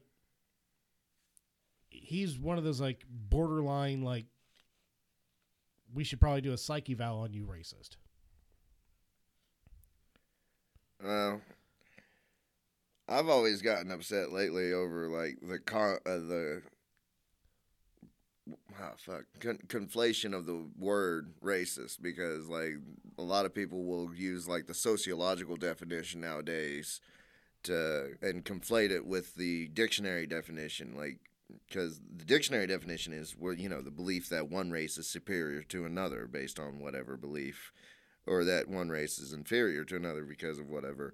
he's one of those like borderline like we should probably do a psyche val on you racist. Well, I've always gotten upset lately over like the con- uh, the ah, fuck. Con- conflation of the word racist because like a lot of people will use like the sociological definition nowadays to and conflate it with the dictionary definition like because the dictionary definition is where you know the belief that one race is superior to another based on whatever belief or that one race is inferior to another because of whatever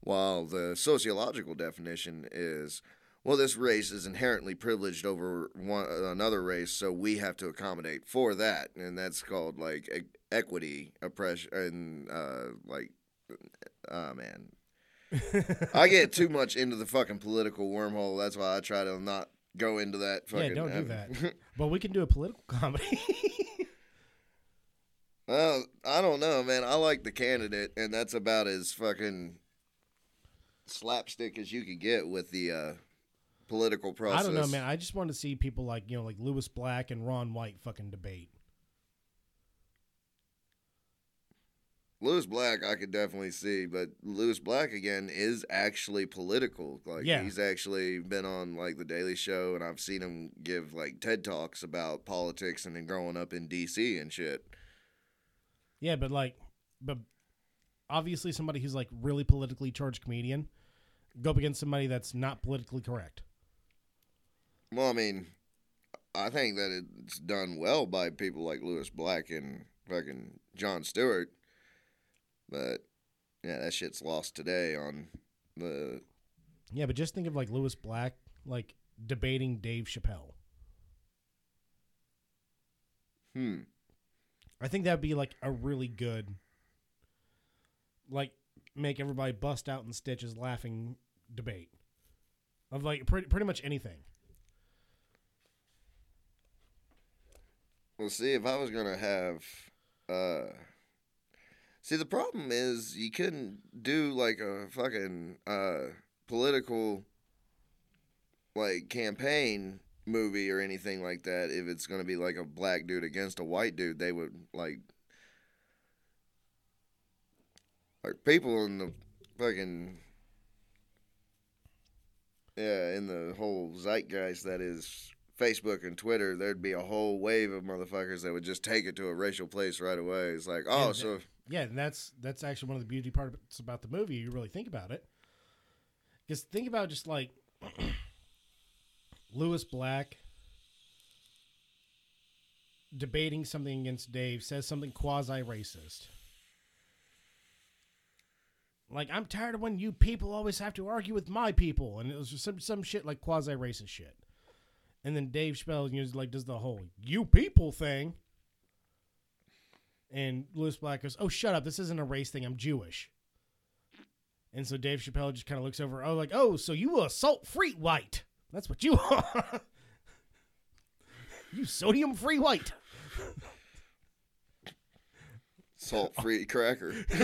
while the sociological definition is well this race is inherently privileged over one another race so we have to accommodate for that and that's called like e- equity oppression and uh like oh man (laughs) I get too much into the fucking political wormhole that's why I try to not go into that fucking yeah, don't do that. (laughs) but we can do a political comedy. (laughs) Well, I don't know, man. I like the candidate, and that's about as fucking slapstick as you could get with the uh, political process. I don't know, man. I just want to see people like you know, like Lewis Black and Ron White fucking debate. Lewis Black, I could definitely see, but Lewis Black again is actually political. Like Yeah. he's actually been on like the Daily Show, and I've seen him give like TED talks about politics and then growing up in D.C. and shit. Yeah, but like, but obviously somebody who's like really politically charged comedian go up against somebody that's not politically correct. Well, I mean, I think that it's done well by people like Lewis Black and fucking Jon Stewart. But yeah, that shit's lost today on the Yeah, but just think of like Lewis Black like debating Dave Chappelle. hmm. I think that'd be like a really good, like, make everybody bust out in stitches laughing debate of like pretty pretty much anything. Well, see, if I was gonna have, uh, see, the problem is you couldn't do like a fucking uh political like campaign movie or anything like that if it's gonna be like a black dude against a white dude. They would like like people in the fucking yeah in the whole zeitgeist that is Facebook and Twitter, there'd be a whole wave of motherfuckers that would just take it to a racial place right away. It's like, oh, Yeah, so Yeah, and that's that's actually one of the beauty parts about the movie. You really think about it, because think about just like (clears throat) Lewis Black debating something against Dave says something quasi racist. Like I'm tired of when you people always have to argue with my people, and it was just some some shit like quasi racist shit. And then Dave Chappelle you know, like does the whole "you people" thing, and Lewis Black goes, "Oh, shut up! This isn't a race thing. I'm Jewish." And so Dave Chappelle just kind of looks over. Oh, like, oh, so you assault free white? That's what you (laughs) are. you sodium free white. salt free cracker. (laughs)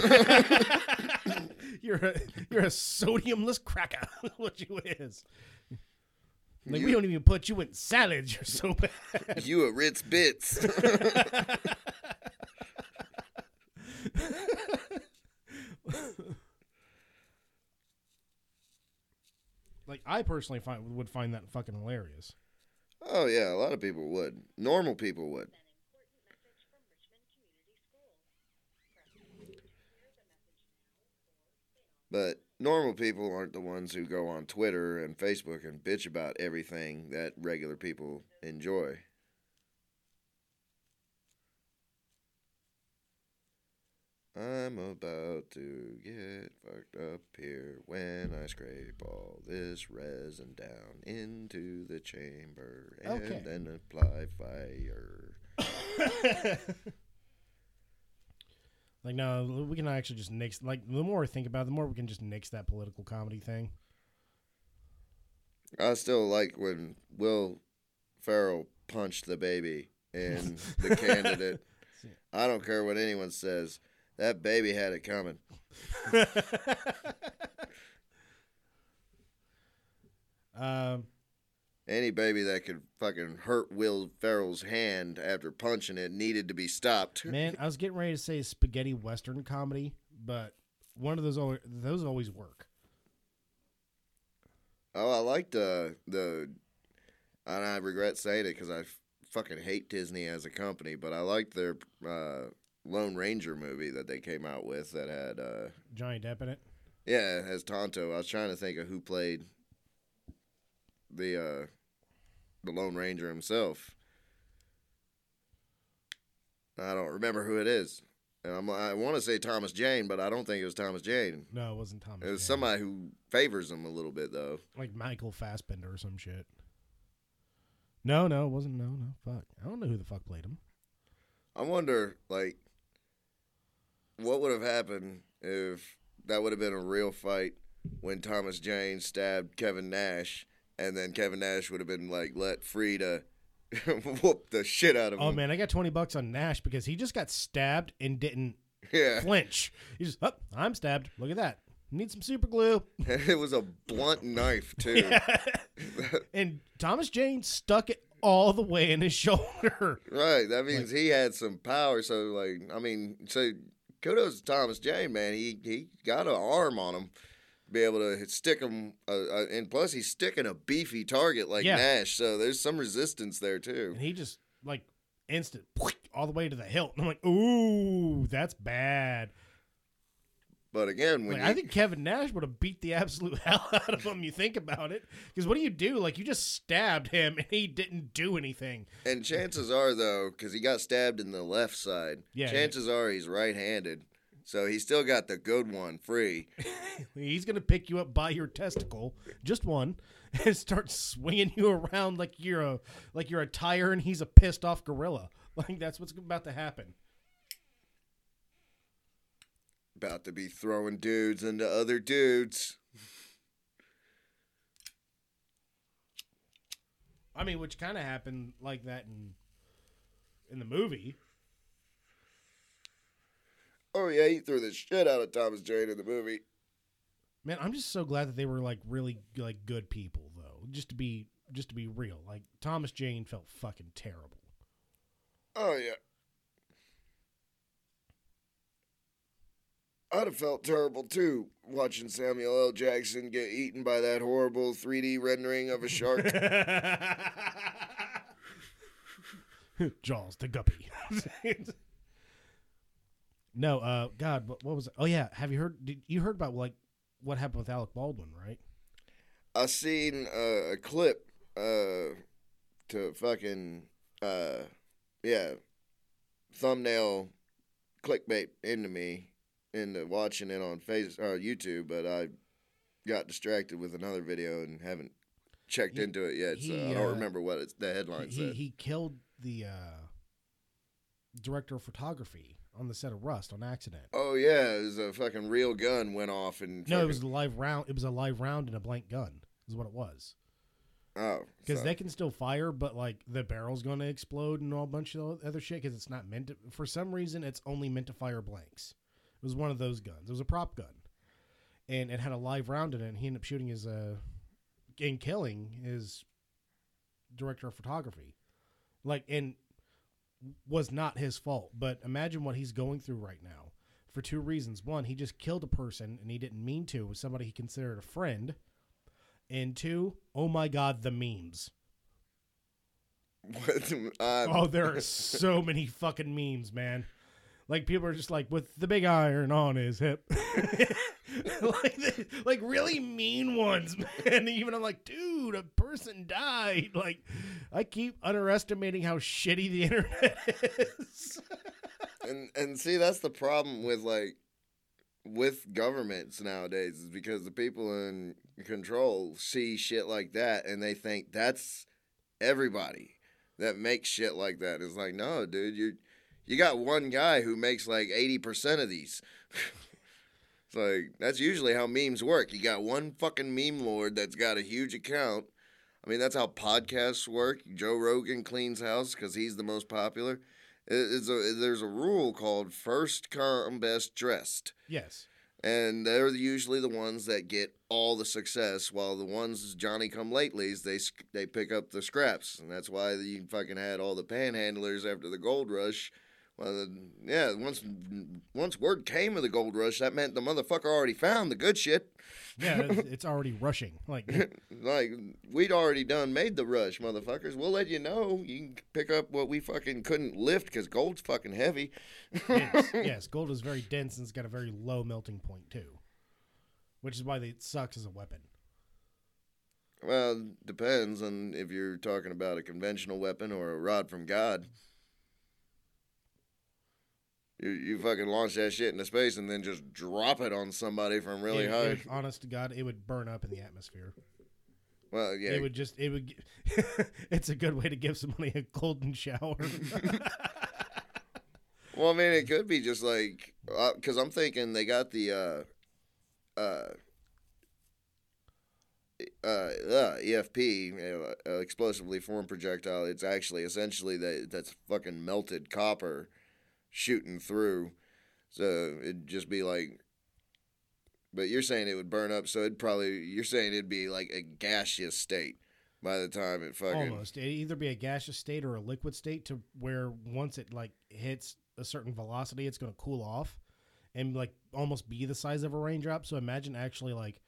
You're a you're a sodiumless cracker. (laughs) what you is. Like we don't even put you in salads. You're so bad. (laughs) you a Ritz Bits. (laughs) Like I personally find would find that fucking hilarious. oh yeah, a lot of people would. Normal people would. But normal people aren't the ones who go on Twitter and Facebook and bitch about everything that regular people enjoy. I'm about to get fucked up here when I scrape all this resin down into the chamber and Okay. then apply fire. (laughs) (laughs) Like no, we can actually just nix. Like the more I think about, it, the more we can just nix that political comedy thing. I still like when Will Ferrell punched the baby in the (laughs) candidate. I don't care what anyone says. That baby had it coming. (laughs) Um, Any baby that could fucking hurt Will Ferrell's hand after punching it needed to be stopped. man, I was getting ready to say spaghetti western comedy, but one of those always, those always work. Oh, I liked uh, the, and I regret saying it because I fucking hate Disney as a company, but I liked their uh, Lone Ranger movie that they came out with that had, uh, Johnny Depp in it. yeah, as Tonto. I was trying to think of who played the uh, the Lone Ranger himself. I don't remember who it is. And I'm, I want to say Thomas Jane, but I don't think it was Thomas Jane. No, it wasn't Thomas. It was Jane. somebody who favors him a little bit, though. like Michael Fassbender or some shit. No, no, it wasn't. No, no, fuck. I don't know who the fuck played him. I wonder, like, what would have happened if that would have been a real fight when Thomas Jane stabbed Kevin Nash, and then Kevin Nash would have been like let free to (laughs) whoop the shit out of oh, him. Oh man, I got twenty bucks on Nash because he just got stabbed and didn't Yeah, flinch. He just, oh, I'm stabbed. Look at that. Need some super glue. (laughs) it was a blunt knife too. (laughs) and Thomas Jane stuck it all the way in his shoulder. Right, that means he had some power. So, like, I mean, so kudos to Thomas Jane, man. He he got an arm on him, be able to stick him, uh, uh, and plus he's sticking a beefy target like Yeah. Nash. So there's some resistance there too. And he just like instant all the way to the hilt. And I'm like, ooh, that's bad. But again, when Like, you, I think Kevin Nash would have beat the absolute (laughs) hell out of him. You think about it, because what do you do? Like you just stabbed him and he didn't do anything. and chances are though, because he got stabbed in the left side, Yeah, chances are he's right-handed. So he still got the good one free. (laughs) He's gonna pick you up by your testicle, just one, (laughs) and start swinging you around like you're a like you're a tire and he's a pissed off gorilla. (laughs) Like that's what's about to happen. About to be throwing dudes into other dudes. I mean, which kind of happened like that in in the movie. Oh yeah, he threw the shit out of Thomas Jane in the movie. Man, I'm just so glad that they were like really like good people though. Just to be just to be real. Like Thomas Jane felt fucking terrible. Oh yeah. I'd have felt terrible too watching Samuel L. Jackson get eaten by that horrible 3D rendering of a shark. (laughs) Jaws the guppy. (laughs) (laughs) no, uh god, what, what was it? Oh yeah, have you heard did you heard about like what happened with Alec Baldwin, right? I seen uh, a clip uh, to fucking uh, yeah thumbnail clickbait into me into watching it on face or YouTube, but I got distracted with another video and haven't checked He- into it yet, so I don't uh, remember what it's, the headline He, he said. he killed the uh director of photography on the set of Rust on accident. oh yeah, it was a fucking real gun went off and No, it was a live round. It was a live round and a blank gun. Is what it was. oh Because so- they can still fire, but like the barrel's going to explode and all bunch of other shit. Because it's not meant to. For some reason, it's only meant to fire blanks. It was one of those guns. It was a prop gun, and it had a live round in it. And he ended up shooting his uh, and killing his director of photography, like and was not his fault. But imagine what he's going through right now for two reasons. One, he just killed a person and he didn't mean to. It was somebody he considered a friend. And two, oh my god, the memes. (laughs) What- Oh, there are so many fucking memes, man. Like people are just like with the big iron on his hip, (laughs) like, like really mean ones, (laughs) man. Even I'm like, dude, a person died. Like, I keep underestimating how shitty the internet (laughs) is. and and see that's the problem with like with governments nowadays is because the people in control see shit like that and they think that's everybody that makes shit like that. It's like, no, dude, you you got one guy who makes like eighty percent of these. it's (laughs) like that's usually how memes work. You got one fucking meme lord that's got a huge account. I mean, that's how podcasts work. Joe Rogan cleans house because he's the most popular. It's a, there's a rule called first come best dressed Yes. and they're usually the ones that get all the success, while the ones Johnny come latelys they they pick up the scraps, and that's why you fucking had all the panhandlers after the gold rush. Well, yeah, once once word came of the gold rush, that meant the motherfucker already found the good shit. Yeah, it's, (laughs) it's already rushing. Like (laughs) like we'd already done made the rush, motherfuckers. We'll let you know. You can pick up what we fucking couldn't lift because gold's fucking heavy. dense. (laughs) yes, gold is very dense and it's got a very low melting point too, which is why it sucks as a weapon. Well, depends on if you're talking about a conventional weapon or a rod from God. You, you fucking launch that shit into space and then just drop it on somebody from really It- high. it- honest to God, it would burn up in the atmosphere. well, yeah. It would just, it would. (laughs) it's a good way to give somebody a golden shower. (laughs) well, I mean, it could be just like because I'm thinking they got the uh, uh, uh, uh, EFP, uh, uh, explosively formed projectile. It's actually essentially that that's fucking melted copper shooting through. So it'd just be like. But you're saying it would burn up, so it'd probably. You're saying it'd be like a gaseous state by the time it fucking. Almost. It'd either be a gaseous state or a liquid state to where once it like hits a certain velocity, it's going to cool off and like almost be the size of a raindrop. So imagine actually like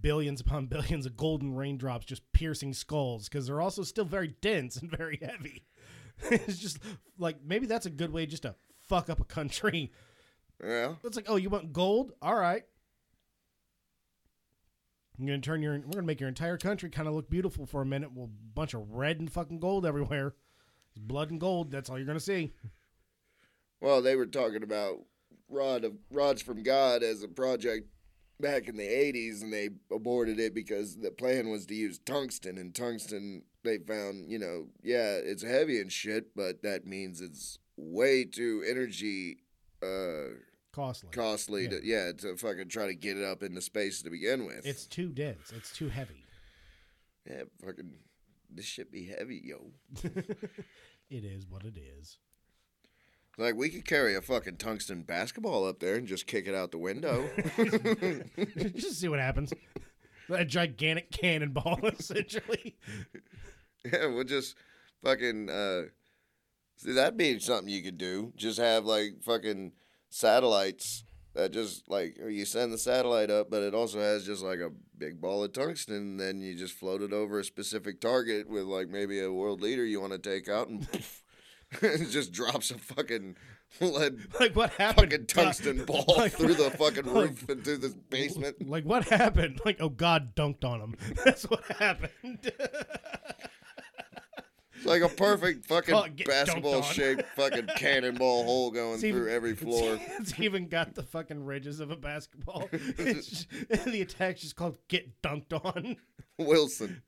billions upon (laughs) billions of golden raindrops just piercing skulls because they're also still very dense and very heavy. (laughs) it's just like maybe that's a good way just to fuck up a country. Yeah. It's like, oh, you want gold? All right. I'm gonna turn your. We're gonna make your entire country kind of look beautiful for a minute. Well, a bunch of red and fucking gold everywhere. It's Blood and gold. That's all you're gonna see. Well, they were talking about rod of rods from God as a project back in the '80s, and they aborted it because the plan was to use tungsten, and tungsten they found, you know, yeah, it's heavy and shit, but that means it's way too energy uh, Costly. costly Yeah. to yeah to fucking try to get it up into space to begin with. It's too dense. It's too heavy. yeah, fucking this shit be heavy, yo. (laughs) It is what it is. Like we could carry a fucking tungsten basketball up there and just kick it out the window. (laughs) (laughs) just see what happens. A gigantic cannonball, essentially. Yeah, we'll just fucking uh see that'd be something you could do. Just have like fucking satellites that just like you send the satellite up, but it also has just like a big ball of tungsten and then you just float it over a specific target with like maybe a world leader you want to take out and (laughs) it just drops a fucking lead Like what happened? fucking tungsten (laughs) ball Like, through the fucking like- roof through the basement. Like what happened? Like oh God dunked on him. (laughs) That's what happened. It's like a perfect (laughs) fucking basketball shaped fucking cannonball hole going even- through every floor. (laughs) It's even got the fucking ridges of a basketball. (laughs) Just, the attack's just called "Get Dunked On." Wilson.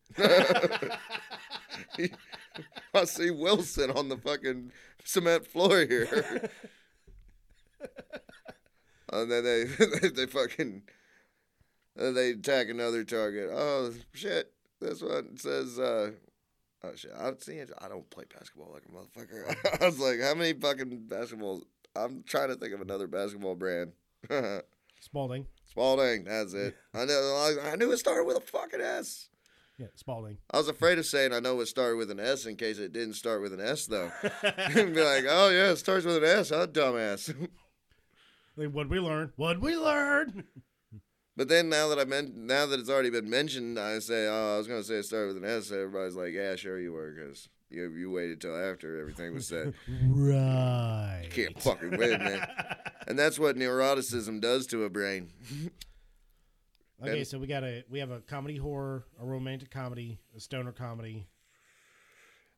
I see Wilson on the fucking cement floor here. and then they they fucking uh, they attack another target. Oh shit! This one says. uh Oh shit! I don't see. I don't play basketball like a motherfucker. (laughs) I was like, how many fucking basketballs? I'm trying to think of another basketball brand. (laughs) Spalding. Spalding, that's it. (laughs) I know. I knew it started with a fucking S. Yeah, Spalding. I was afraid of saying I know it started with an S in case it didn't start with an S though. and be like, oh yeah, it starts with an S, huh, dumbass. Like, what'd we learn? What'd we learn? But then now that I meant, now that it's already been mentioned, I say, oh, I was gonna say it started with an S. Everybody's like, yeah, sure you were, because you you waited till after everything was said. (laughs) Right. Can't fucking win, man. (laughs) And that's what neuroticism does to a brain. (laughs) Okay, And- so we got a we have a comedy horror, a romantic comedy, a stoner comedy.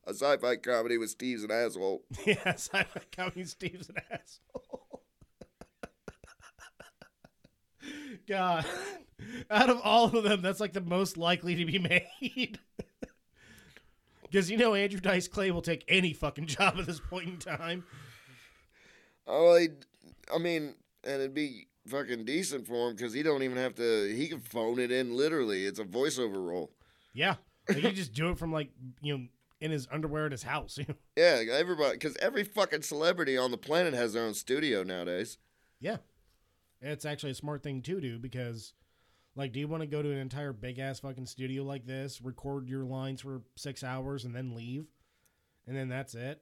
a sci-fi comedy with Steve's an asshole. yes, I like comedy Steve's an asshole. God, (laughs) out of all of them, that's like the most likely to be (laughs) made. (laughs) Because you know Andrew Dice Clay will take any fucking job at this point in time. Oh, he, I mean, and it'd be fucking decent for him because he don't even have to. He can phone it in literally. It's a voiceover role. Yeah, like he just do it from like you know in his underwear at his house. Yeah, everybody, because every fucking celebrity on the planet has their own studio nowadays. yeah, it's actually a smart thing to do because, like, do you want to go to an entire big ass fucking studio like this, record your lines for six hours, and then leave, and then that's it?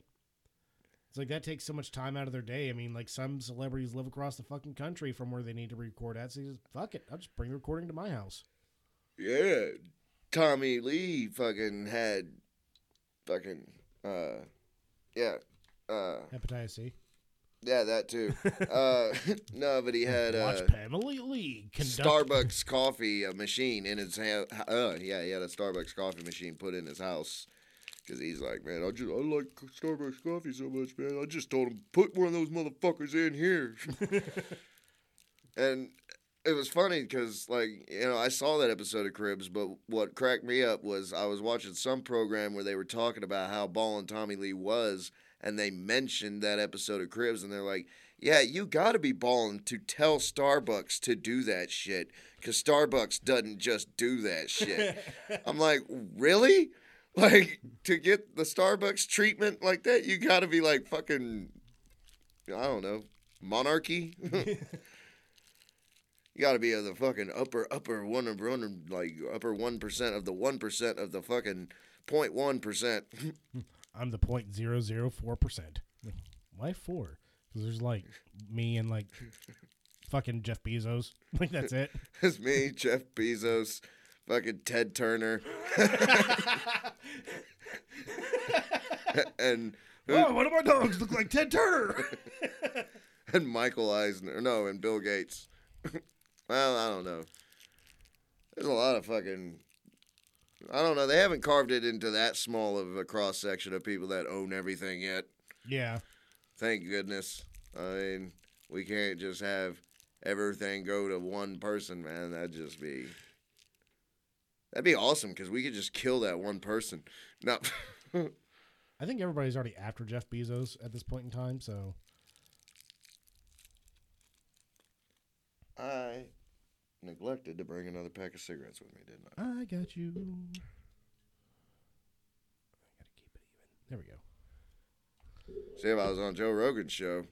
It's like that takes so much time out of their day. I mean, like some celebrities live across the fucking country from where they need to record at. So just fuck it, I'll just bring recording to my house. Yeah, Tommy Lee fucking had fucking uh, yeah, uh, Hepatitis C. yeah, that too. (laughs) uh, (laughs) no, but he had uh, Watch Pamela Lee conduct. Starbucks coffee uh, machine in his ha- uh yeah he had a Starbucks coffee machine put in his house because he's like man I just I like Starbucks coffee so much man I just told him put one of those motherfuckers in here (laughs) and it was funny because like you know I saw that episode of Cribs but what cracked me up was I was watching some program where they were talking about how ballin' Tommy Lee was and they mentioned that episode of Cribs and they're like yeah, you got to be balling to tell Starbucks to do that shit because Starbucks doesn't just do that shit. (laughs) I'm like, really? Like, to get the Starbucks treatment like that, you got to be like fucking, I don't know, monarchy? (laughs) (laughs) you got to be of the fucking upper, upper one, of one, like upper 1% of the 1% of the fucking 0.1%. I'm the point zero zero four percent. Why four? Because there's like me and like fucking Jeff Bezos. (laughs) Like that's it. (laughs) It's me, Jeff Bezos, fucking Ted Turner, (laughs) and oh, one of my dogs look like Ted Turner. and Michael Eisner. No, and Bill Gates. well, I don't know. There's a lot of fucking. I don't know. They haven't carved it into that small of a cross section of people that own everything yet. yeah. Thank goodness. I mean, we can't just have everything go to one person, man. That'd just be. That'd be awesome because we could just kill that one person. No. (laughs) I think everybody's already after Jeff Bezos at this point in time. So I neglected to bring another pack of cigarettes with me, didn't I? I got you. I gotta keep it even. There we go. See, if I was on Joe Rogan's show,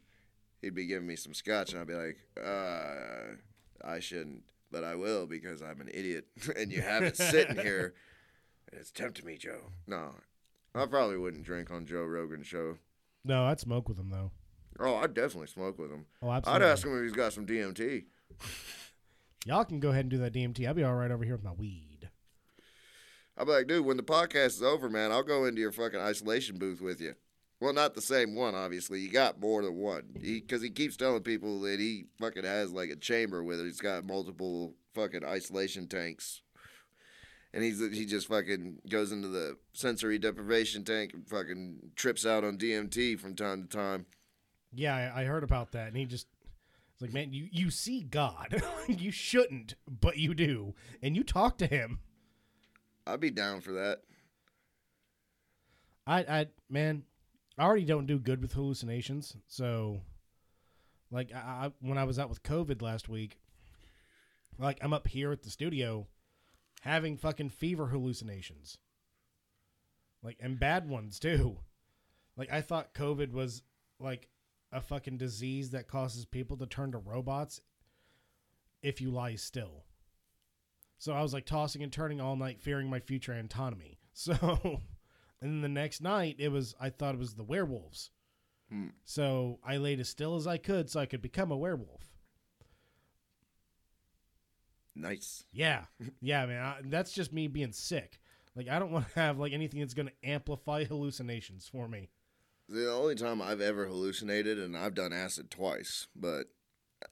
he'd be giving me some scotch, and I'd be like, uh, I shouldn't, but I will because I'm an idiot, (laughs) and you have it sitting here, (laughs) and it's tempting me, Joe. No, I probably wouldn't drink on Joe Rogan's show. No, I'd smoke with him though. Oh, I'd definitely smoke with him. Oh, I'd ask him if he's got some DMT. (laughs) Y'all can go ahead and do that DMT. I'll be all right over here with my weed. I'd be like, dude, when the podcast is over, man, I'll go into your fucking isolation booth with you. Well, not the same one, obviously. You got more than one. Because he, keeps telling people that he fucking has like a chamber with it. He's got multiple fucking isolation tanks. And he's he just fucking goes into the sensory deprivation tank and fucking trips out on DMT from time to time. Yeah, I, I heard about that, and he just it's like, man, you you see God, (laughs) you shouldn't, but you do, and you talk to him. I'd be down for that. I, I, man, I already don't do good with hallucinations. So, like, I, I when I was out with COVID last week, like, I'm up here at the studio having fucking fever hallucinations, like, and bad ones too. Like, I thought COVID was like a fucking disease that causes people to turn to robots if you lie still. So I was like tossing and turning all night, fearing my future autonomy. (laughs) So. And then the next night, it was I thought it was the werewolves. Hmm. So I laid as still as I could so I could become a werewolf. Nice. Yeah, (laughs) yeah, man. I, that's just me being sick. Like I don't want to have like anything that's going to amplify hallucinations for me. The only time I've ever hallucinated, and I've done acid twice, but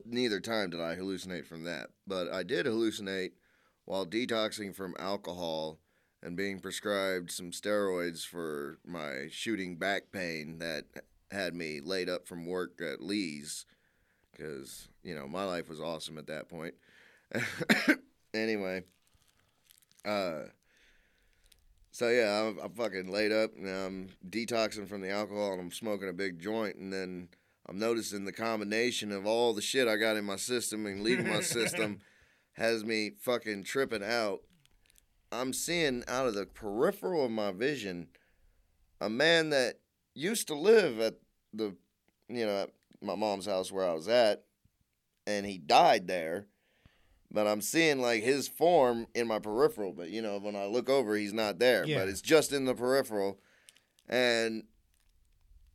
neither time did I hallucinate from that. But I did hallucinate while detoxing from alcohol and being prescribed some steroids for my shooting back pain that had me laid up from work at Lee's because, you know, my life was awesome at that point. (coughs) anyway, uh, so yeah, I'm, I'm fucking laid up and I'm detoxing from the alcohol and I'm smoking a big joint and then I'm noticing the combination of all the shit I got in my system and leaving my system (laughs) has me fucking tripping out. I'm seeing out of the peripheral of my vision a man that used to live at the, you know, at my mom's house where I was at, and he died there. But I'm seeing like his form in my peripheral. But you know, when I look over, he's not there. Yeah. But it's just in the peripheral, and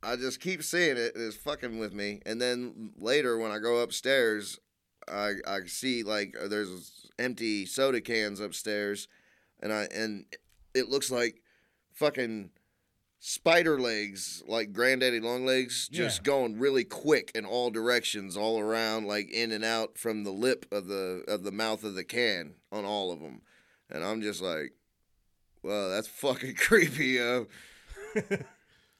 I just keep seeing it. It's fucking with me. And then later, when I go upstairs, I I see like uh, there's empty soda cans upstairs, and I and it looks like fucking spider legs, like granddaddy long legs, just Yeah. going really quick in all directions, all around, like in and out from the lip of the of the mouth of the can on all of them, and I'm just like, well, that's (laughs) fucking creepy, yo. (laughs)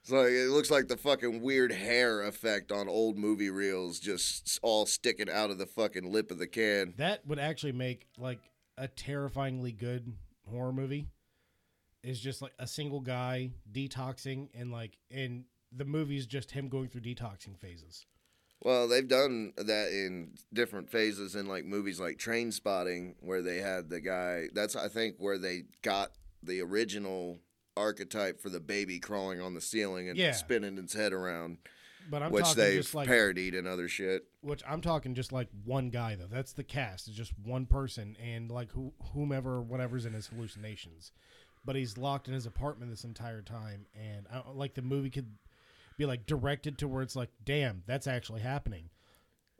It's like it looks like the fucking weird hair effect on old movie reels, just all sticking out of the fucking lip of the can. That would actually make like a terrifyingly good horror movie. Is just like a single guy detoxing and like and the movie's just him going through detoxing phases. Well, they've done that in different phases in like movies like Trainspotting, where they had the guy. That's I think where they got the original archetype for the baby crawling on the ceiling and Yeah. spinning its head around, But I'm which talking they've just like parodied and other shit. which I'm talking just like one guy though. That's the cast. It's just one person and like who whomever whatever's in his hallucinations. But he's locked in his apartment this entire time and I, like the movie could be like directed to where it's like damn, that's actually happening.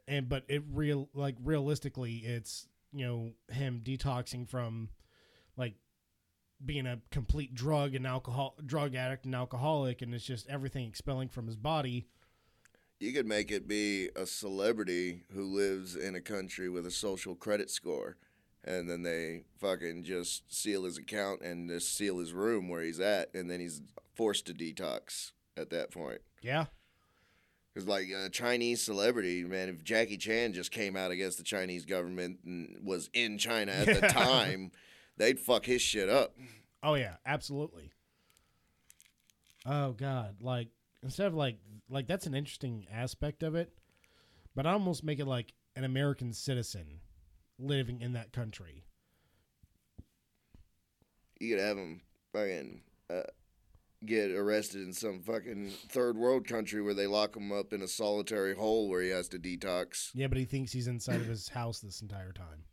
And but it real like realistically it's, you know, him detoxing from like being a complete drug and alcohol drug addict and alcoholic and it's just everything expelling from his body. You could make it be a celebrity who lives in a country with a social credit score. And then they fucking just seal his account and just seal his room where he's at. And then he's forced to detox at that point. Yeah. Because, like, a Chinese celebrity, man, if Jackie Chan just came out against the Chinese government and was in China at the (laughs) time, they'd fuck his shit up. Oh yeah, absolutely. Oh god, like instead of like like that's an interesting aspect of it, but I almost make it like an American citizen living in that country. You could have him fucking uh, get arrested in some fucking third world country where they lock him up in a solitary hole where he has to detox. Yeah, but he thinks he's inside of his house this entire time.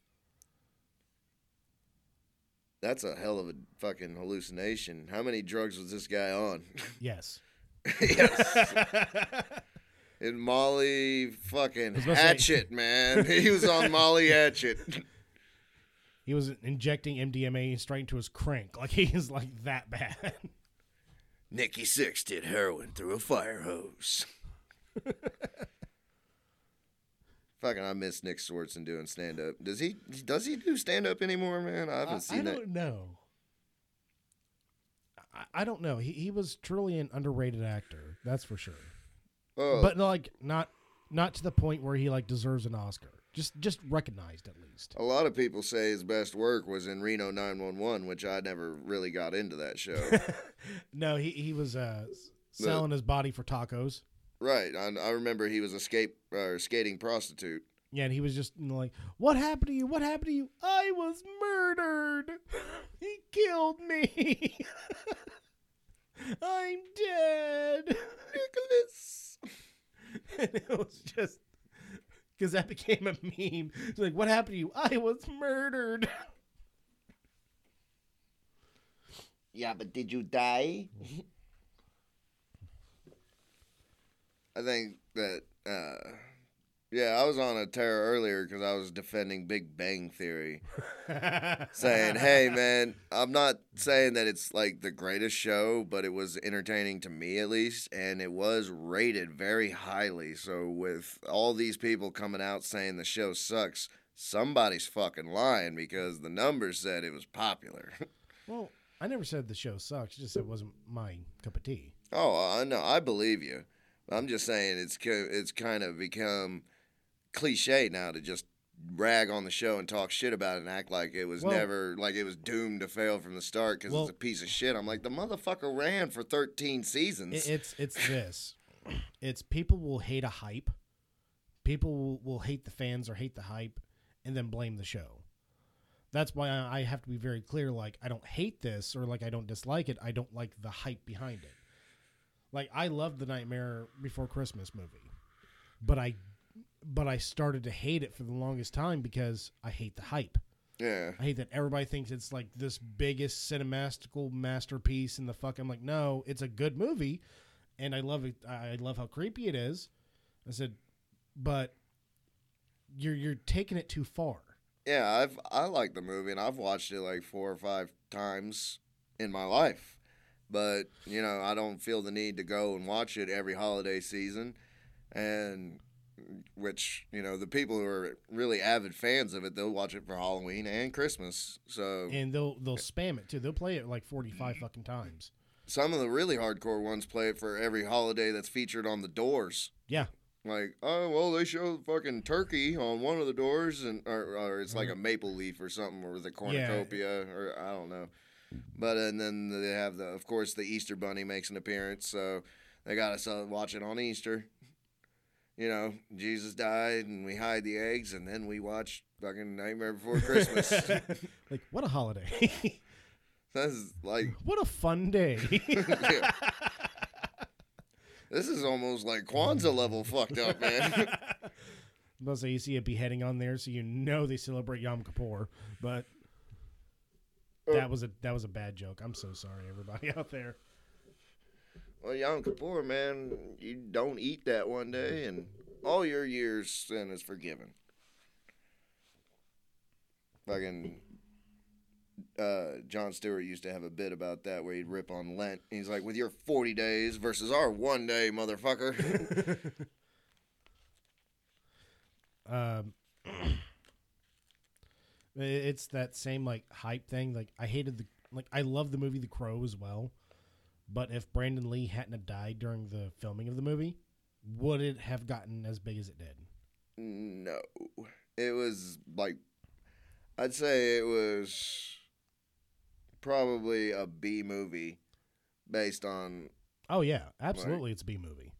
That's a hell of a fucking hallucination. How many drugs was this guy on? (laughs) Yes. yes. (laughs) And Molly fucking to say- Hatchet, man. (laughs) He was on Molly Hatchet. He was injecting MDMA straight into his crank. Like he is like that bad. Nikki Sixx did heroin through a fire hose. Fucking, I miss Nick Swardson doing stand up. Does he? Does he do stand up anymore, man? I haven't I, seen I that. don't know. I, I don't know. He he was truly an underrated actor. That's for sure. But like not not to the point where he like deserves an Oscar. Just just recognized at least. a lot of people say his best work was in Reno 911, which I never really got into that show. (laughs) No, he he was uh, selling his body for tacos. right. I, I remember he was a skate or skating prostitute. Yeah, and he was just like, "What happened to you? What happened to you? I was murdered. (laughs) he killed me. (laughs) I'm dead." (laughs) Nicholas. (laughs) and it was just because that became a meme. It's like, "What happened to you? I was murdered." Yeah, but did you die? (laughs) I think that, uh, yeah, I was on a tear earlier because I was defending Big Bang Theory, (laughs) saying, hey, man, I'm not saying that it's like the greatest show, but it was entertaining to me at least, and it was rated very highly. So, with all these people coming out saying the show sucks, somebody's fucking lying because the numbers said it was popular. (laughs) Well, I never said the show sucks. I just said it wasn't my cup of tea. Oh, I know. I believe you. I'm just saying it's it's kind of become cliche now to just rag on the show and talk shit about it and act like it was Well- never like it was doomed to fail from the start because Well- it's a piece of shit. I'm like the motherfucker ran for 13 seasons. It's it's this. It's people will hate a hype. People will, will hate the fans or hate the hype, and then blame the show. That's why I have to be very clear. Like I don't hate this or like I don't dislike it. I don't like the hype behind it. Like I loved the Nightmare Before Christmas movie, but I but I started to hate it for the longest time because I hate the hype. yeah, I hate that everybody thinks it's like this biggest cinematical masterpiece in the fuck. I'm like, no, it's a good movie, and I love it. I love how creepy it is. I said, but you're you're taking it too far. yeah. I've I like the movie and I've watched it like four or five times in my life, but you know I don't feel the need to go and watch it every holiday season, and which you know the people who are really avid fans of it they'll watch it for Halloween and Christmas. So And they'll they'll spam it too. They'll play it like 45 fucking times. some of the really hardcore ones play it for every holiday that's featured on the doors. Yeah, Like, oh well, they show fucking turkey on one of the doors, and or, or it's like a maple leaf or something, or the cornucopia, or I don't know. But and then they have the, of course, the Easter Bunny makes an appearance, so they got us uh, watch it on Easter. You know, Jesus died, and we hide the eggs, and then we watch fucking Nightmare Before Christmas. (laughs) like what a holiday. (laughs) That's like, (laughs) what a fun day. yeah. this is almost like Kwanzaa level fucked up, man. Plus, you see a beheading on there, so you know they celebrate Yom Kippur. But oh. that was a that was a bad joke. I'm so sorry, everybody out there. Well, Yom Kippur, man, you don't eat that one day, and all your year's sin is forgiven. Fucking uh, Jon Stewart used to have a bit about that where he'd rip on Lent. He's like, with your 40 days versus our one day, motherfucker. (laughs) Um, (clears throat) it's that same like hype thing. Like I hated the like I love the movie The Crow as well, but if Brandon Lee hadn't have died during the filming of the movie, would it have gotten as big as it did? no. It was like, I'd say it was probably a B movie based on Oh yeah, absolutely, it's a B movie.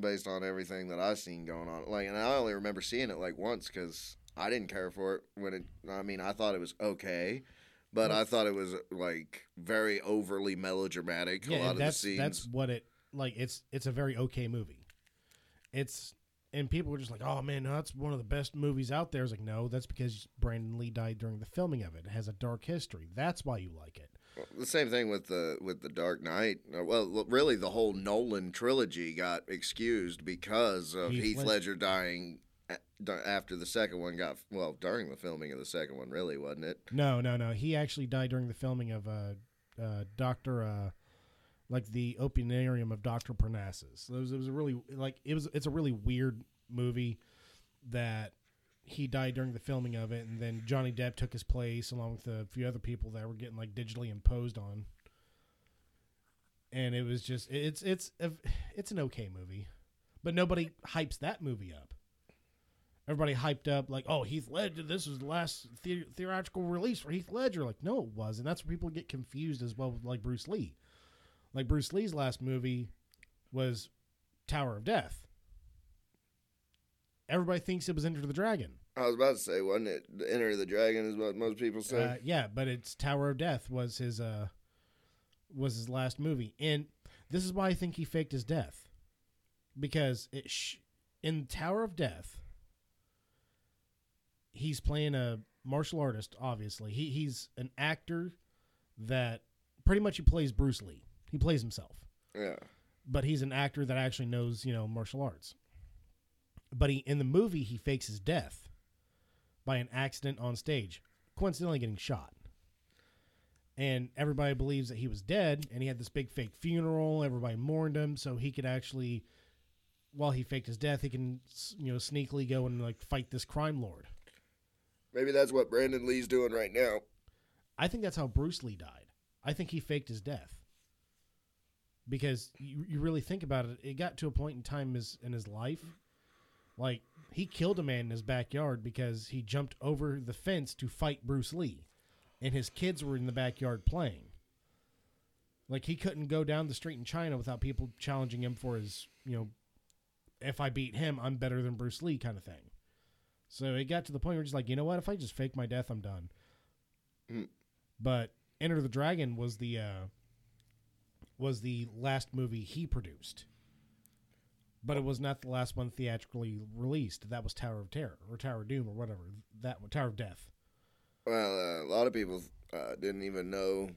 based on everything that I've seen going on. Like, and I only remember seeing it like once because I didn't care for it when it. I mean, I thought it was okay, but I thought it was like very overly melodramatic. a Yeah, lot and of the that's scenes. that's what it like. It's it's a very okay movie. It's and people were just like, "Oh man, that's one of the best movies out there." It's like, no, that's because Brandon Lee died during the filming of it. It has a dark history. That's why you like it. the same thing with the with the Dark Knight. Uh, Well, really, the whole Nolan trilogy got excused because of Heath Heath, Ledger. Ledger dying. After the second one got well, during the filming of the second one, really wasn't it? No, no, no. He actually died during the filming of uh, uh, Doctor, uh, like the Opianarium of Doctor Parnassus. It was, it was a really like it was. It's a really weird movie that he died during the filming of it, and then Johnny Depp took his place along with a few other people that were getting like digitally imposed on. And it was just it's it's it's an okay movie, but nobody hypes that movie up. Everybody hyped up like, "Oh, Heath Ledger! This was the last the- theatrical release for Heath Ledger." Like, no, it was, and that's where people get confused as well. With like Bruce Lee, like Bruce Lee's last movie was Tower of Death. Everybody thinks it was Enter the Dragon. I was about to say, wasn't it? The Enter the Dragon is what most people say. Uh, yeah, but it's Tower of Death was his uh was his last movie, and this is why I think he faked his death because it sh- in Tower of Death he's playing a martial artist. Obviously, he he's an actor that pretty much he plays Bruce Lee. He plays himself yeah. but he's an actor that actually knows you know martial arts but he in the movie he fakes his death by an accident on stage coincidentally getting shot and everybody believes that he was dead and he had this big fake funeral everybody mourned him so he could actually while he faked his death he can you know sneakily go and like fight this crime lord Maybe that's what Brandon Lee's doing right now. i think that's how bruce lee died I think he faked his death. Because you, you really think about it, it got to a point in time his, in his life, like he killed a man in his backyard because he jumped over the fence to fight Bruce Lee, and his kids were in the backyard playing. Like he couldn't go down the street in China without people challenging him for his, you know, if I beat him, I'm better than Bruce Lee kind of thing. So it got to the point where just like, you know what? If I just fake my death, I'm done. Mm. But Enter the Dragon was the uh, was the last movie he produced. But it was not the last one theatrically released. That was Tower of Terror or Tower of Doom or whatever. That Tower of Death. Well, uh, a lot of people uh, didn't even know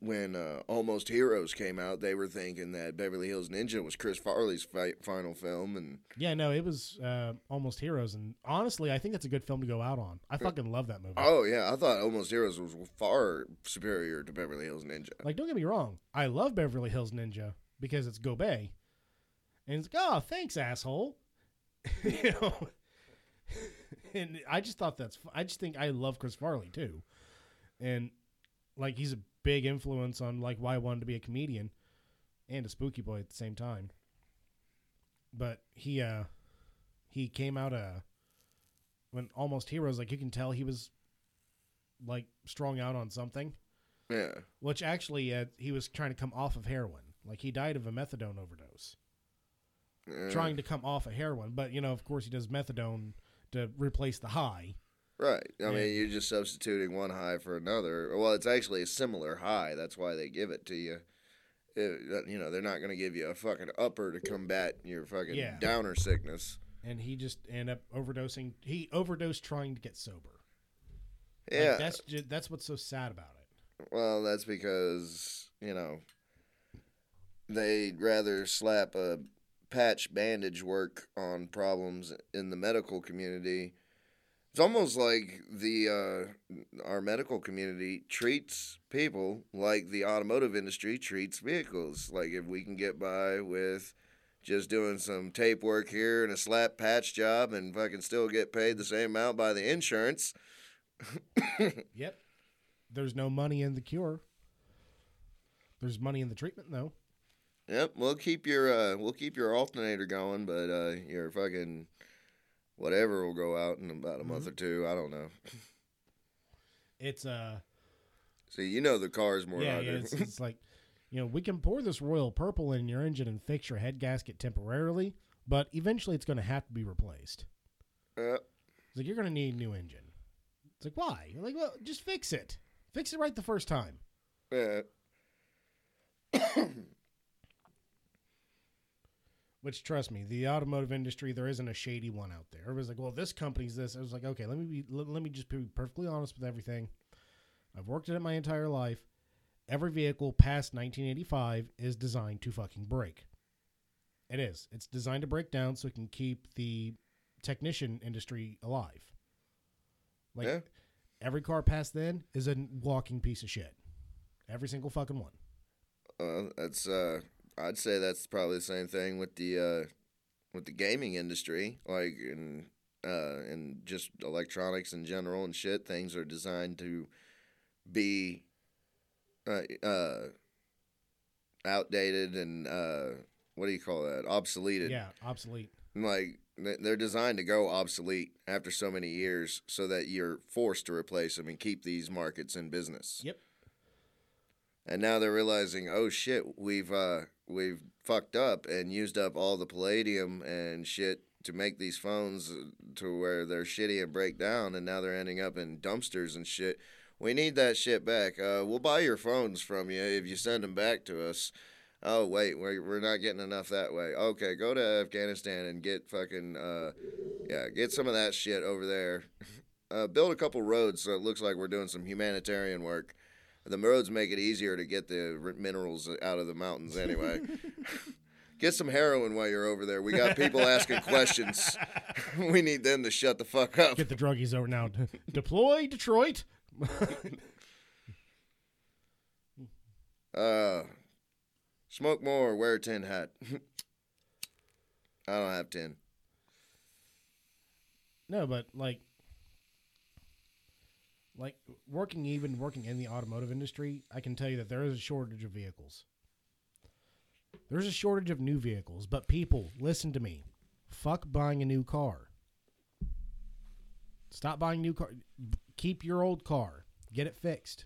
when uh, Almost Heroes came out. They were thinking that Beverly Hills Ninja was Chris Farley's fi- final film, and Yeah, no, it was uh, almost Heroes, and honestly, I think that's a good film to go out on. I fucking love that movie. oh yeah, I thought Almost Heroes was far superior to Beverly Hills Ninja. Like, don't get me wrong, I love Beverly Hills Ninja because it's Gobey, and it's like, oh, thanks, asshole. (laughs) you know, and I just thought that's. I just think I love Chris Farley too, and like he's a big influence on like why I wanted to be a comedian and a spooky boy at the same time. But he uh he came out uh when almost heroes like you can tell he was like strung out on something Yeah, which actually uh, he was trying to come off of heroin. Like he died of a methadone overdose, yeah. trying to come off of heroin. But you know, of course, he does methadone to replace the high. Right. I Yeah. mean, you're just substituting one high for another. Well, it's actually a similar high. That's why they give it to you. It, you know, they're not going to give you a fucking upper to combat your fucking Yeah. downer sickness. And he just ended up overdosing. He overdosed trying to get sober. Like, Yeah. that's ju- that's what's so sad about it. well, that's because, you know, they'd rather slap a patch bandage work on problems in the medical community. It's almost like the uh, our medical community treats people like the automotive industry treats vehicles. Like if we can get by with just doing some tape work here and a slap patch job and fucking still get paid the same amount by the insurance. (coughs) Yep. There's no money in the cure. There's money in the treatment, though. Yep, we'll keep your uh, we'll keep your alternator going, but uh, your fucking whatever will go out in about a month or two. I don't know. It's uh, See, you know the cars more yeah, yeah it's, (laughs) it's like, you know, we can pour this royal purple in your engine and fix your head gasket temporarily, but eventually it's going to have to be replaced. Yep. It's like you're going to need a new engine. It's like why? You're like, well, just fix it. Fix it right the first time. yeah. (coughs) Which trust me, the automotive industry there isn't a shady one out there. Everybody's like, well, this company's this. I was like, okay, let me be, let, let me just be perfectly honest with everything. I've worked at it my entire life. Every vehicle past 1985 is designed to fucking break. It is. It's designed to break down so it can keep the technician industry alive. Like Yeah. every car past then is a walking piece of shit. Every single fucking one. Uh, that's uh, I'd say that's probably the same thing with the uh, with the gaming industry, like in uh, and just electronics in general and shit. Things are designed to be uh, uh, outdated and uh, what do you call that? Obsoleted. Yeah, obsolete. like they- they're designed to go obsolete after so many years so that you're forced to replace them and keep these markets in business Yep. and now they're realizing oh shit we've uh we've fucked up and used up all the palladium and shit to make these phones to where they're shitty and break down and now they're ending up in dumpsters and shit we need that shit back uh we'll buy your phones from you if you send them back to us Oh wait, we're we're not getting enough that way. Okay, go to Afghanistan and get fucking uh, yeah, get some of that shit over there. (laughs) Uh, build a couple roads so it looks like we're doing some humanitarian work. The roads make it easier to get the minerals out of the mountains anyway. (laughs) get some heroin while you're over there. We got people asking questions. (laughs) we need them to shut the fuck up. Get the druggies over now. Deploy Detroit. (laughs) Uh, smoke more, wear a tin hat. I don't have tin. No, but like, like working even working in the automotive industry, I can tell you that there is a shortage of vehicles. There's a shortage of new vehicles, but people, listen to me. Fuck buying a new car. Stop buying new car. Keep your old car. Get it fixed.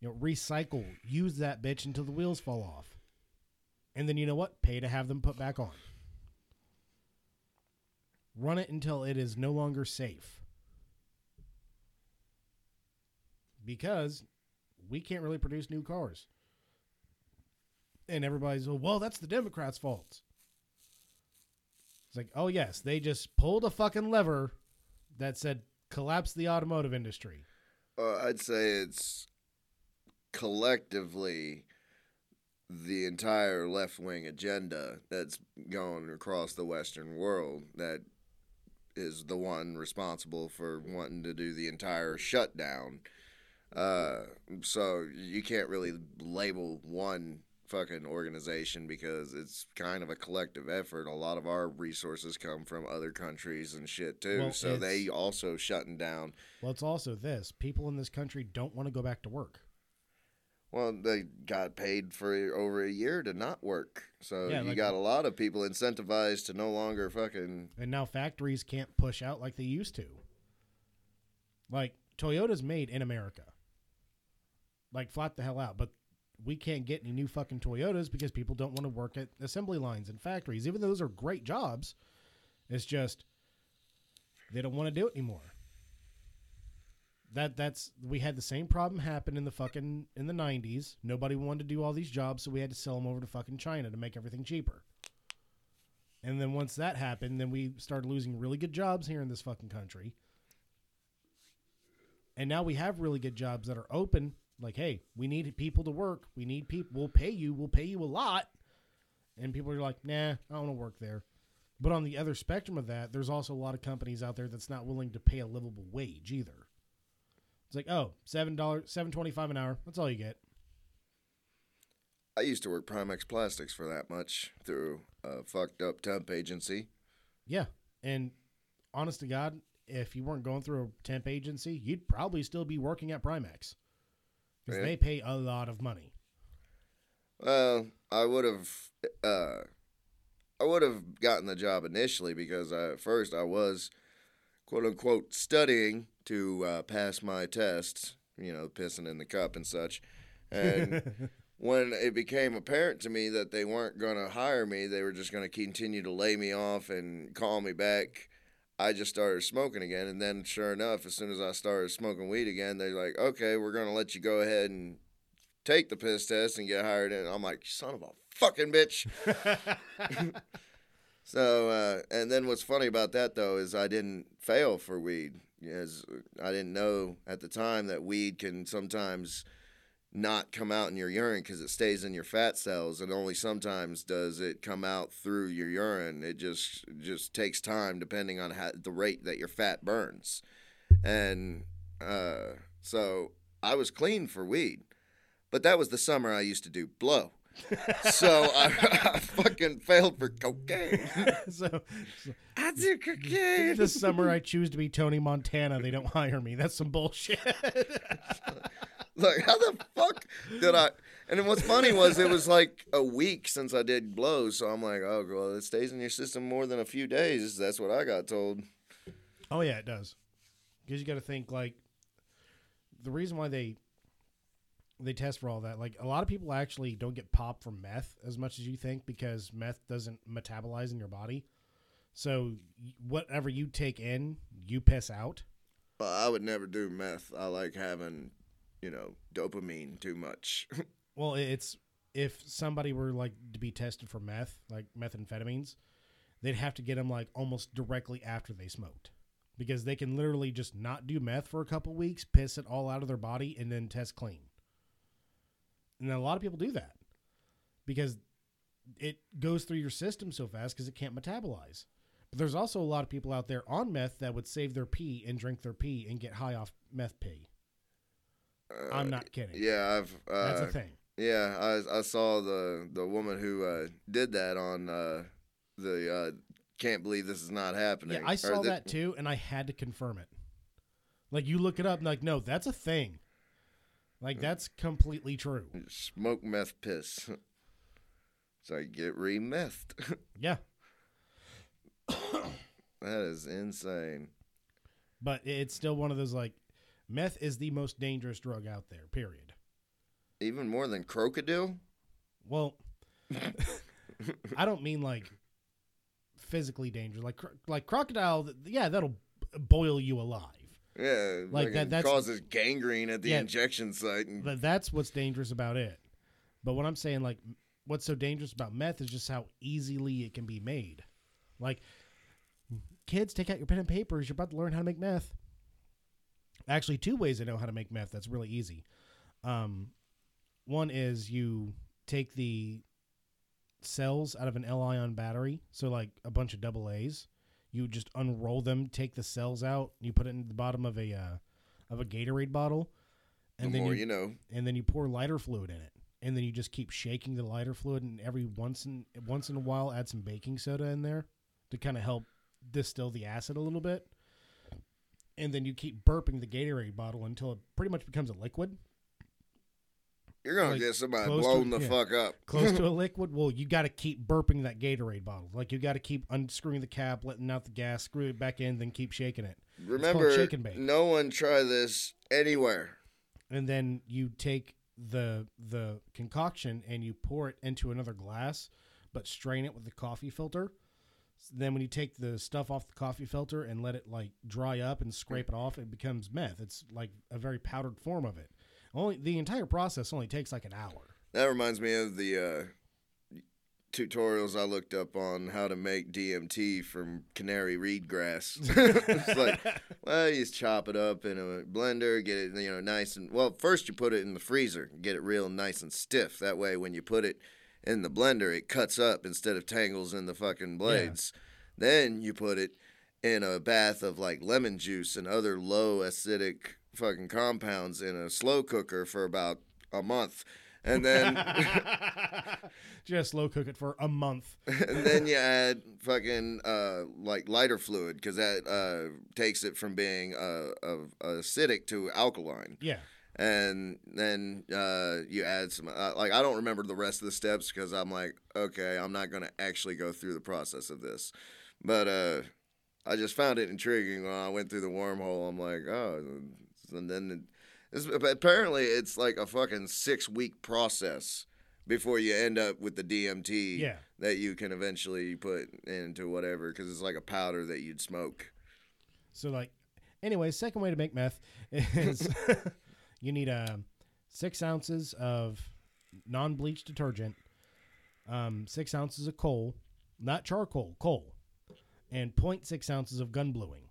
You know, recycle. Use that bitch until the wheels fall off. And then you know what? Pay to have them put back on. Run it until it is no longer safe. Because we can't really produce new cars. And everybody's, well, well, that's the Democrats' fault. It's like, oh, yes, they just pulled a fucking lever that said collapse the automotive industry. Uh, I'd say it's collectively the entire left wing agenda that's going across the Western world that is the one responsible for wanting to do the entire shutdown. Uh, so you can't really label one fucking organization because it's kind of a collective effort. A lot of our resources come from other countries and shit too. Well, so they also shutting down. Well, it's also this people in this country don't want to go back to work. Well, they got paid for over a year to not work. So Yeah, you like- got a lot of people incentivized to no longer fucking. And now factories can't push out like they used to. Like Toyota's made in America. Like flat the hell out. But we can't get any new fucking Toyotas because people don't want to work at assembly lines and factories. Even though those are great jobs, it's just they don't want to do it anymore. That that's we had the same problem happen in the fucking in the 90s. Nobody wanted to do all these jobs, so we had to sell them over to fucking China to make everything cheaper. And then once that happened, then we started losing really good jobs here in this fucking country. And now we have really good jobs that are open. Like, hey, we need people to work. We need people. We'll pay you. We'll pay you a lot. And people are like, nah, I don't want to work there. But on the other spectrum of that, there's also a lot of companies out there that's not willing to pay a livable wage either. It's like, oh, seven dollars, seven twenty-five an hour. That's all you get. I used to work Primex Plastics for that much through a fucked up temp agency. Yeah. And honest to God, if you weren't going through a temp agency, you'd probably still be working at Primex because Yeah. they pay a lot of money. Well, I would have, uh, I would have gotten the job initially because I, at first I was, quote unquote, studying to uh, pass my tests. You know, pissing in the cup and such. And (laughs) when it became apparent to me that they weren't going to hire me, they were just going to continue to lay me off and call me back. I just started smoking again, and then sure enough, as soon as I started smoking weed again, they're like, "Okay, we're going to let you go ahead and take the piss test and get hired in. I'm like, son of a fucking bitch. (laughs) (laughs) so, uh, and then what's funny about that though is I didn't fail for weed, as I didn't know at the time that weed can sometimes not come out in your urine because it stays in your fat cells, and only sometimes does it come out through your urine. It just just takes time depending on how, the rate that your fat burns, and uh, so I was clean for weed. But that was the summer I used to do blow. (laughs) so I, I fucking failed for cocaine. (laughs) so I do cocaine. this summer, I choose to be Tony Montana. They don't hire me. That's some bullshit. (laughs) (laughs) Like, how the fuck did I? And then what's funny was it was like a week since I did blow, so I'm like, oh, well, it stays in your system more than a few days. That's what I got told. oh yeah, it does. Because you got to think like the reason why they they test for all that. Like a lot of people actually don't get popped from meth as much as you think because meth doesn't metabolize in your body. So whatever you take in, you piss out. But I would never do meth. I like having, you know, dopamine too much. (laughs) Well, it's if somebody were like to be tested for meth, like methamphetamines, they'd have to get them like almost directly after they smoked. Because they can literally just not do meth for a couple weeks, piss it all out of their body, and then test clean. And a lot of people do that because it goes through your system so fast because it can't metabolize. But there's also a lot of people out there on meth that would save their pee and drink their pee and get high off meth pee. I'm not kidding. yeah, I've. Uh, That's a thing. Yeah, I I saw the the woman who uh, did that on uh, the uh, can't believe this is not happening. Yeah, I saw that too, and I had to confirm it. Like you look it up, and like no, that's a thing. Like that's completely true. Smoke meth piss. So I get re-methed. (laughs) Yeah, that is insane. but it's still one of those like meth is the most dangerous drug out there. Period. Even more than crocodile. Well, (laughs) I don't mean like physically dangerous. Like like crocodile, yeah, that'll boil you alive. Yeah, Like that- that's- causes gangrene at the Yeah. injection site. And But that's what's dangerous about it. But what I'm saying, like, what's so dangerous about meth is just how easily it can be made. Like, kids, take out your pen and papers. You're about to learn how to make meth. Actually, two ways I know how to make meth. That's really easy. Um, one is you take the cells out of an L-ion battery, so like a bunch of double A's. You just unroll them, take the cells out, you put it in the bottom of a uh, of a Gatorade bottle, the and then more you you know. and then you pour lighter fluid in it and then you just keep shaking the lighter fluid and every once in once in a while add some baking soda in there to kind of help distill the acid a little bit and then you keep burping the Gatorade bottle until it pretty much becomes a liquid You're gonna like, get somebody to- blown the yeah. fuck up. close to a (laughs) liquid well you got to keep burping that Gatorade bottle like you got to keep unscrewing the cap letting out the gas screw it back in then keep shaking it Remember, shake and bake. no one try this anywhere. and then you take the the concoction and you pour it into another glass but strain it with the coffee filter S- then when you take the stuff off the coffee filter and let it like dry up and scrape it off it becomes meth it's like a very powdered form of it only the entire process only takes like an hour That reminds me of the uh, tutorials I looked up on how to make DMT from canary reed grass. (laughs) it's like, well, you just chop it up in a blender, get it, you know, nice and well. First, you put it in the freezer, get it real nice and stiff. That way, when you put it in the blender, it cuts up instead of tangles in the fucking blades. Then you put it in a bath of like lemon juice and other low acidic fucking compounds in a slow cooker for about a month. And then (laughs) just slow cook it for a month (laughs) and then you add fucking uh, like lighter fluid because that uh, takes it from being uh, of acidic to alkaline. yeah And then uh, you add some uh, like I don't remember the rest of the steps because I'm like, okay, I'm not gonna actually go through the process of this, but uh, I just found it intriguing when I went through the wormhole. I'm like, oh, and then it's, apparently it's like a fucking six week process before you end up with the DMT yeah that you can eventually put into whatever because it's like a powder that you'd smoke. So like, anyway, second way to make meth (laughs) is you need uh, six ounces of non-bleach detergent, um, six ounces of coal, not charcoal, coal, and 0.6 ounces of gun bluing.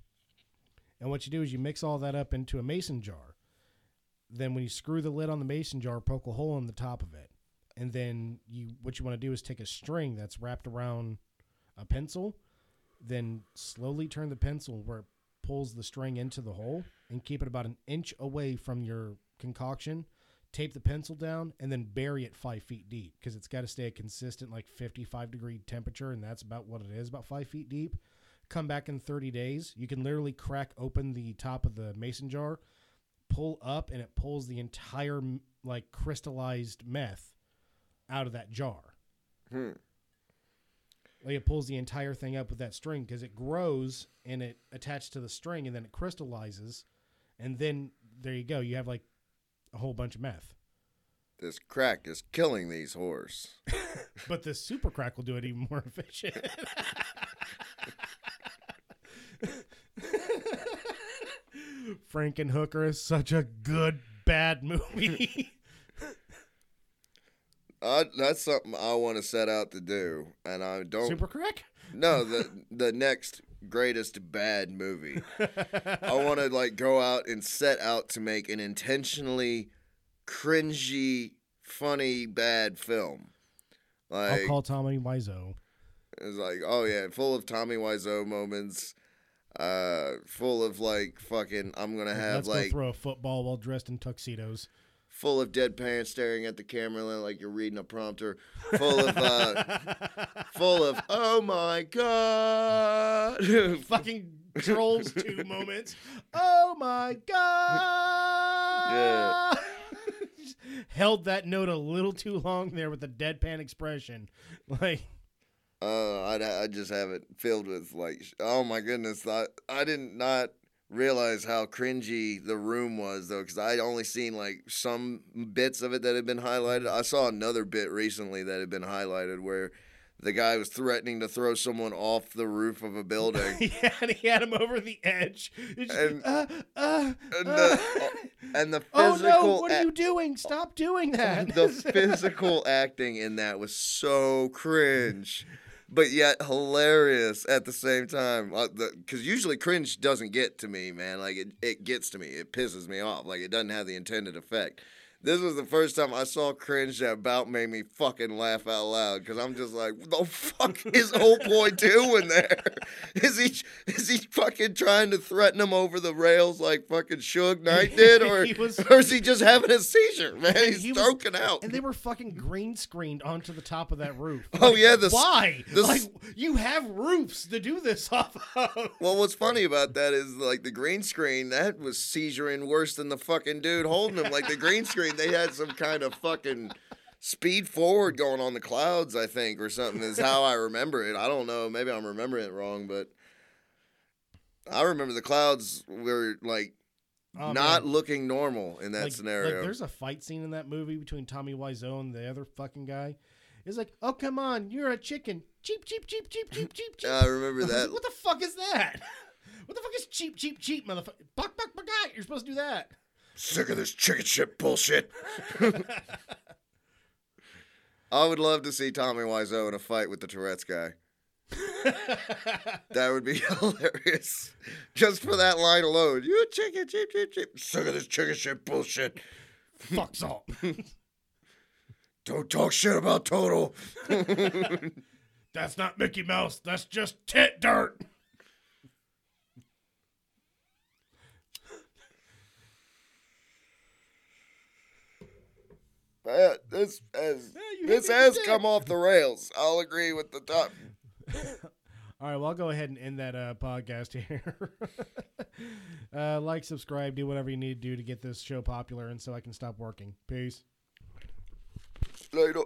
And what you do is you mix all that up into a mason jar. Then when you screw the lid on the mason jar, poke a hole in the top of it. And then you what you want to do is take a string that's wrapped around a pencil, then slowly turn the pencil where pulls the string into the hole and keep it about an inch away from your concoction. Tape the pencil down and then bury it five feet deep because it's got to stay a consistent like 55 degree temperature and that's about what it is, about five feet deep. Come back in 30 days. You can literally crack open the top of the mason jar, pull up, and it pulls the entire like crystallized meth out of that jar. Hmm. Like it pulls the entire thing up with that string because it grows and it attaches to the string and then it crystallizes, and then there you go. You have like a whole bunch of meth. This crack is killing these whores. (laughs) (laughs) But the super crack will do it even more (laughs) efficient. Frankenhooker is such a good bad movie. I, that's something I want to set out to do, and I don't. super crack? No, the the next greatest bad movie. I (laughs) want to like go out and set out to make an intentionally cringy, funny, bad film. Like I'll call Tommy Wiseau. it's like, oh yeah, full of Tommy Wiseau moments. Uh, full of like fucking. I'm gonna have Let's like go throw a football while dressed in tuxedos. Full of dead parents staring at the camera like you're reading a prompter. Full of uh, (laughs) full of oh my god. (laughs) Fucking Trolls 2 moments. Oh my god. (laughs) Held that note a little too long there with a deadpan expression. Like Uh, I I just have it filled with like, oh my goodness, I I didn't not realize how cringy the room was though, because I only seen like some bits of it that had been highlighted. I saw another bit recently that had been highlighted where the guy was threatening to throw someone off the roof of a building. (laughs) yeah, and he had him over the edge. Just, And- uh, uh, And uh. the, and the oh no! What are you doing? Stop doing (laughs) that. the (laughs) physical acting in that was so cringe, but yet hilarious at the same time. Uh, because usually cringe doesn't get to me, man. Like it, it gets to me. It pisses me off. Like it doesn't have the intended effect. This was the first time I saw cringe that about made me fucking laugh out loud because I'm just like, what the fuck (laughs) is old boy doing there? (laughs) Is he is he fucking trying to threaten him over the rails like fucking Suge Knight (laughs) did, or, was- or is he just having a seizure, man? He's He was- out. and they were fucking green screened onto the top of that roof. Oh yeah, the Why? the- like you have roofs to do this off of. Well, what's funny about that is like the green screen that was seizuring worse than the fucking dude holding him. Like the green screen, they had some kind of fucking speed forward going on the clouds, I think, or something. Is how I remember it. I don't know. Maybe I'm remembering it wrong, but I remember the clouds were like Oh, not man. looking normal in that like, scenario. Like, there's a fight scene in that movie between Tommy Wiseau and the other fucking guy. It's like, oh come on, you're a chicken. Cheap, cheap, cheap, cheap, cheap, cheap, cheap. I remember (laughs) that. like, (laughs) what the fuck is that? What the fuck is cheap, cheap, cheap, motherfucker? Buck, buck, buck, buck. You're supposed to do that. Sick of this chicken shit bullshit. (laughs) I would love to see Tommy Wiseau in a fight with the Tourette's guy. (laughs) That would be (laughs) hilarious. Just for that line alone. You a chicken, cheep, cheep, cheep. Sick of this chicken shit bullshit. fuck salt. Don't talk shit about Total. That's not Mickey Mouse. That's just tit dirt. This has Yeah, this has come off the rails. I'll agree with the top. (laughs) All right, well, I'll go ahead and end that uh, podcast here. (laughs) uh, like, subscribe, do whatever you need to do to get this show popular and so I can stop working. Peace. Later.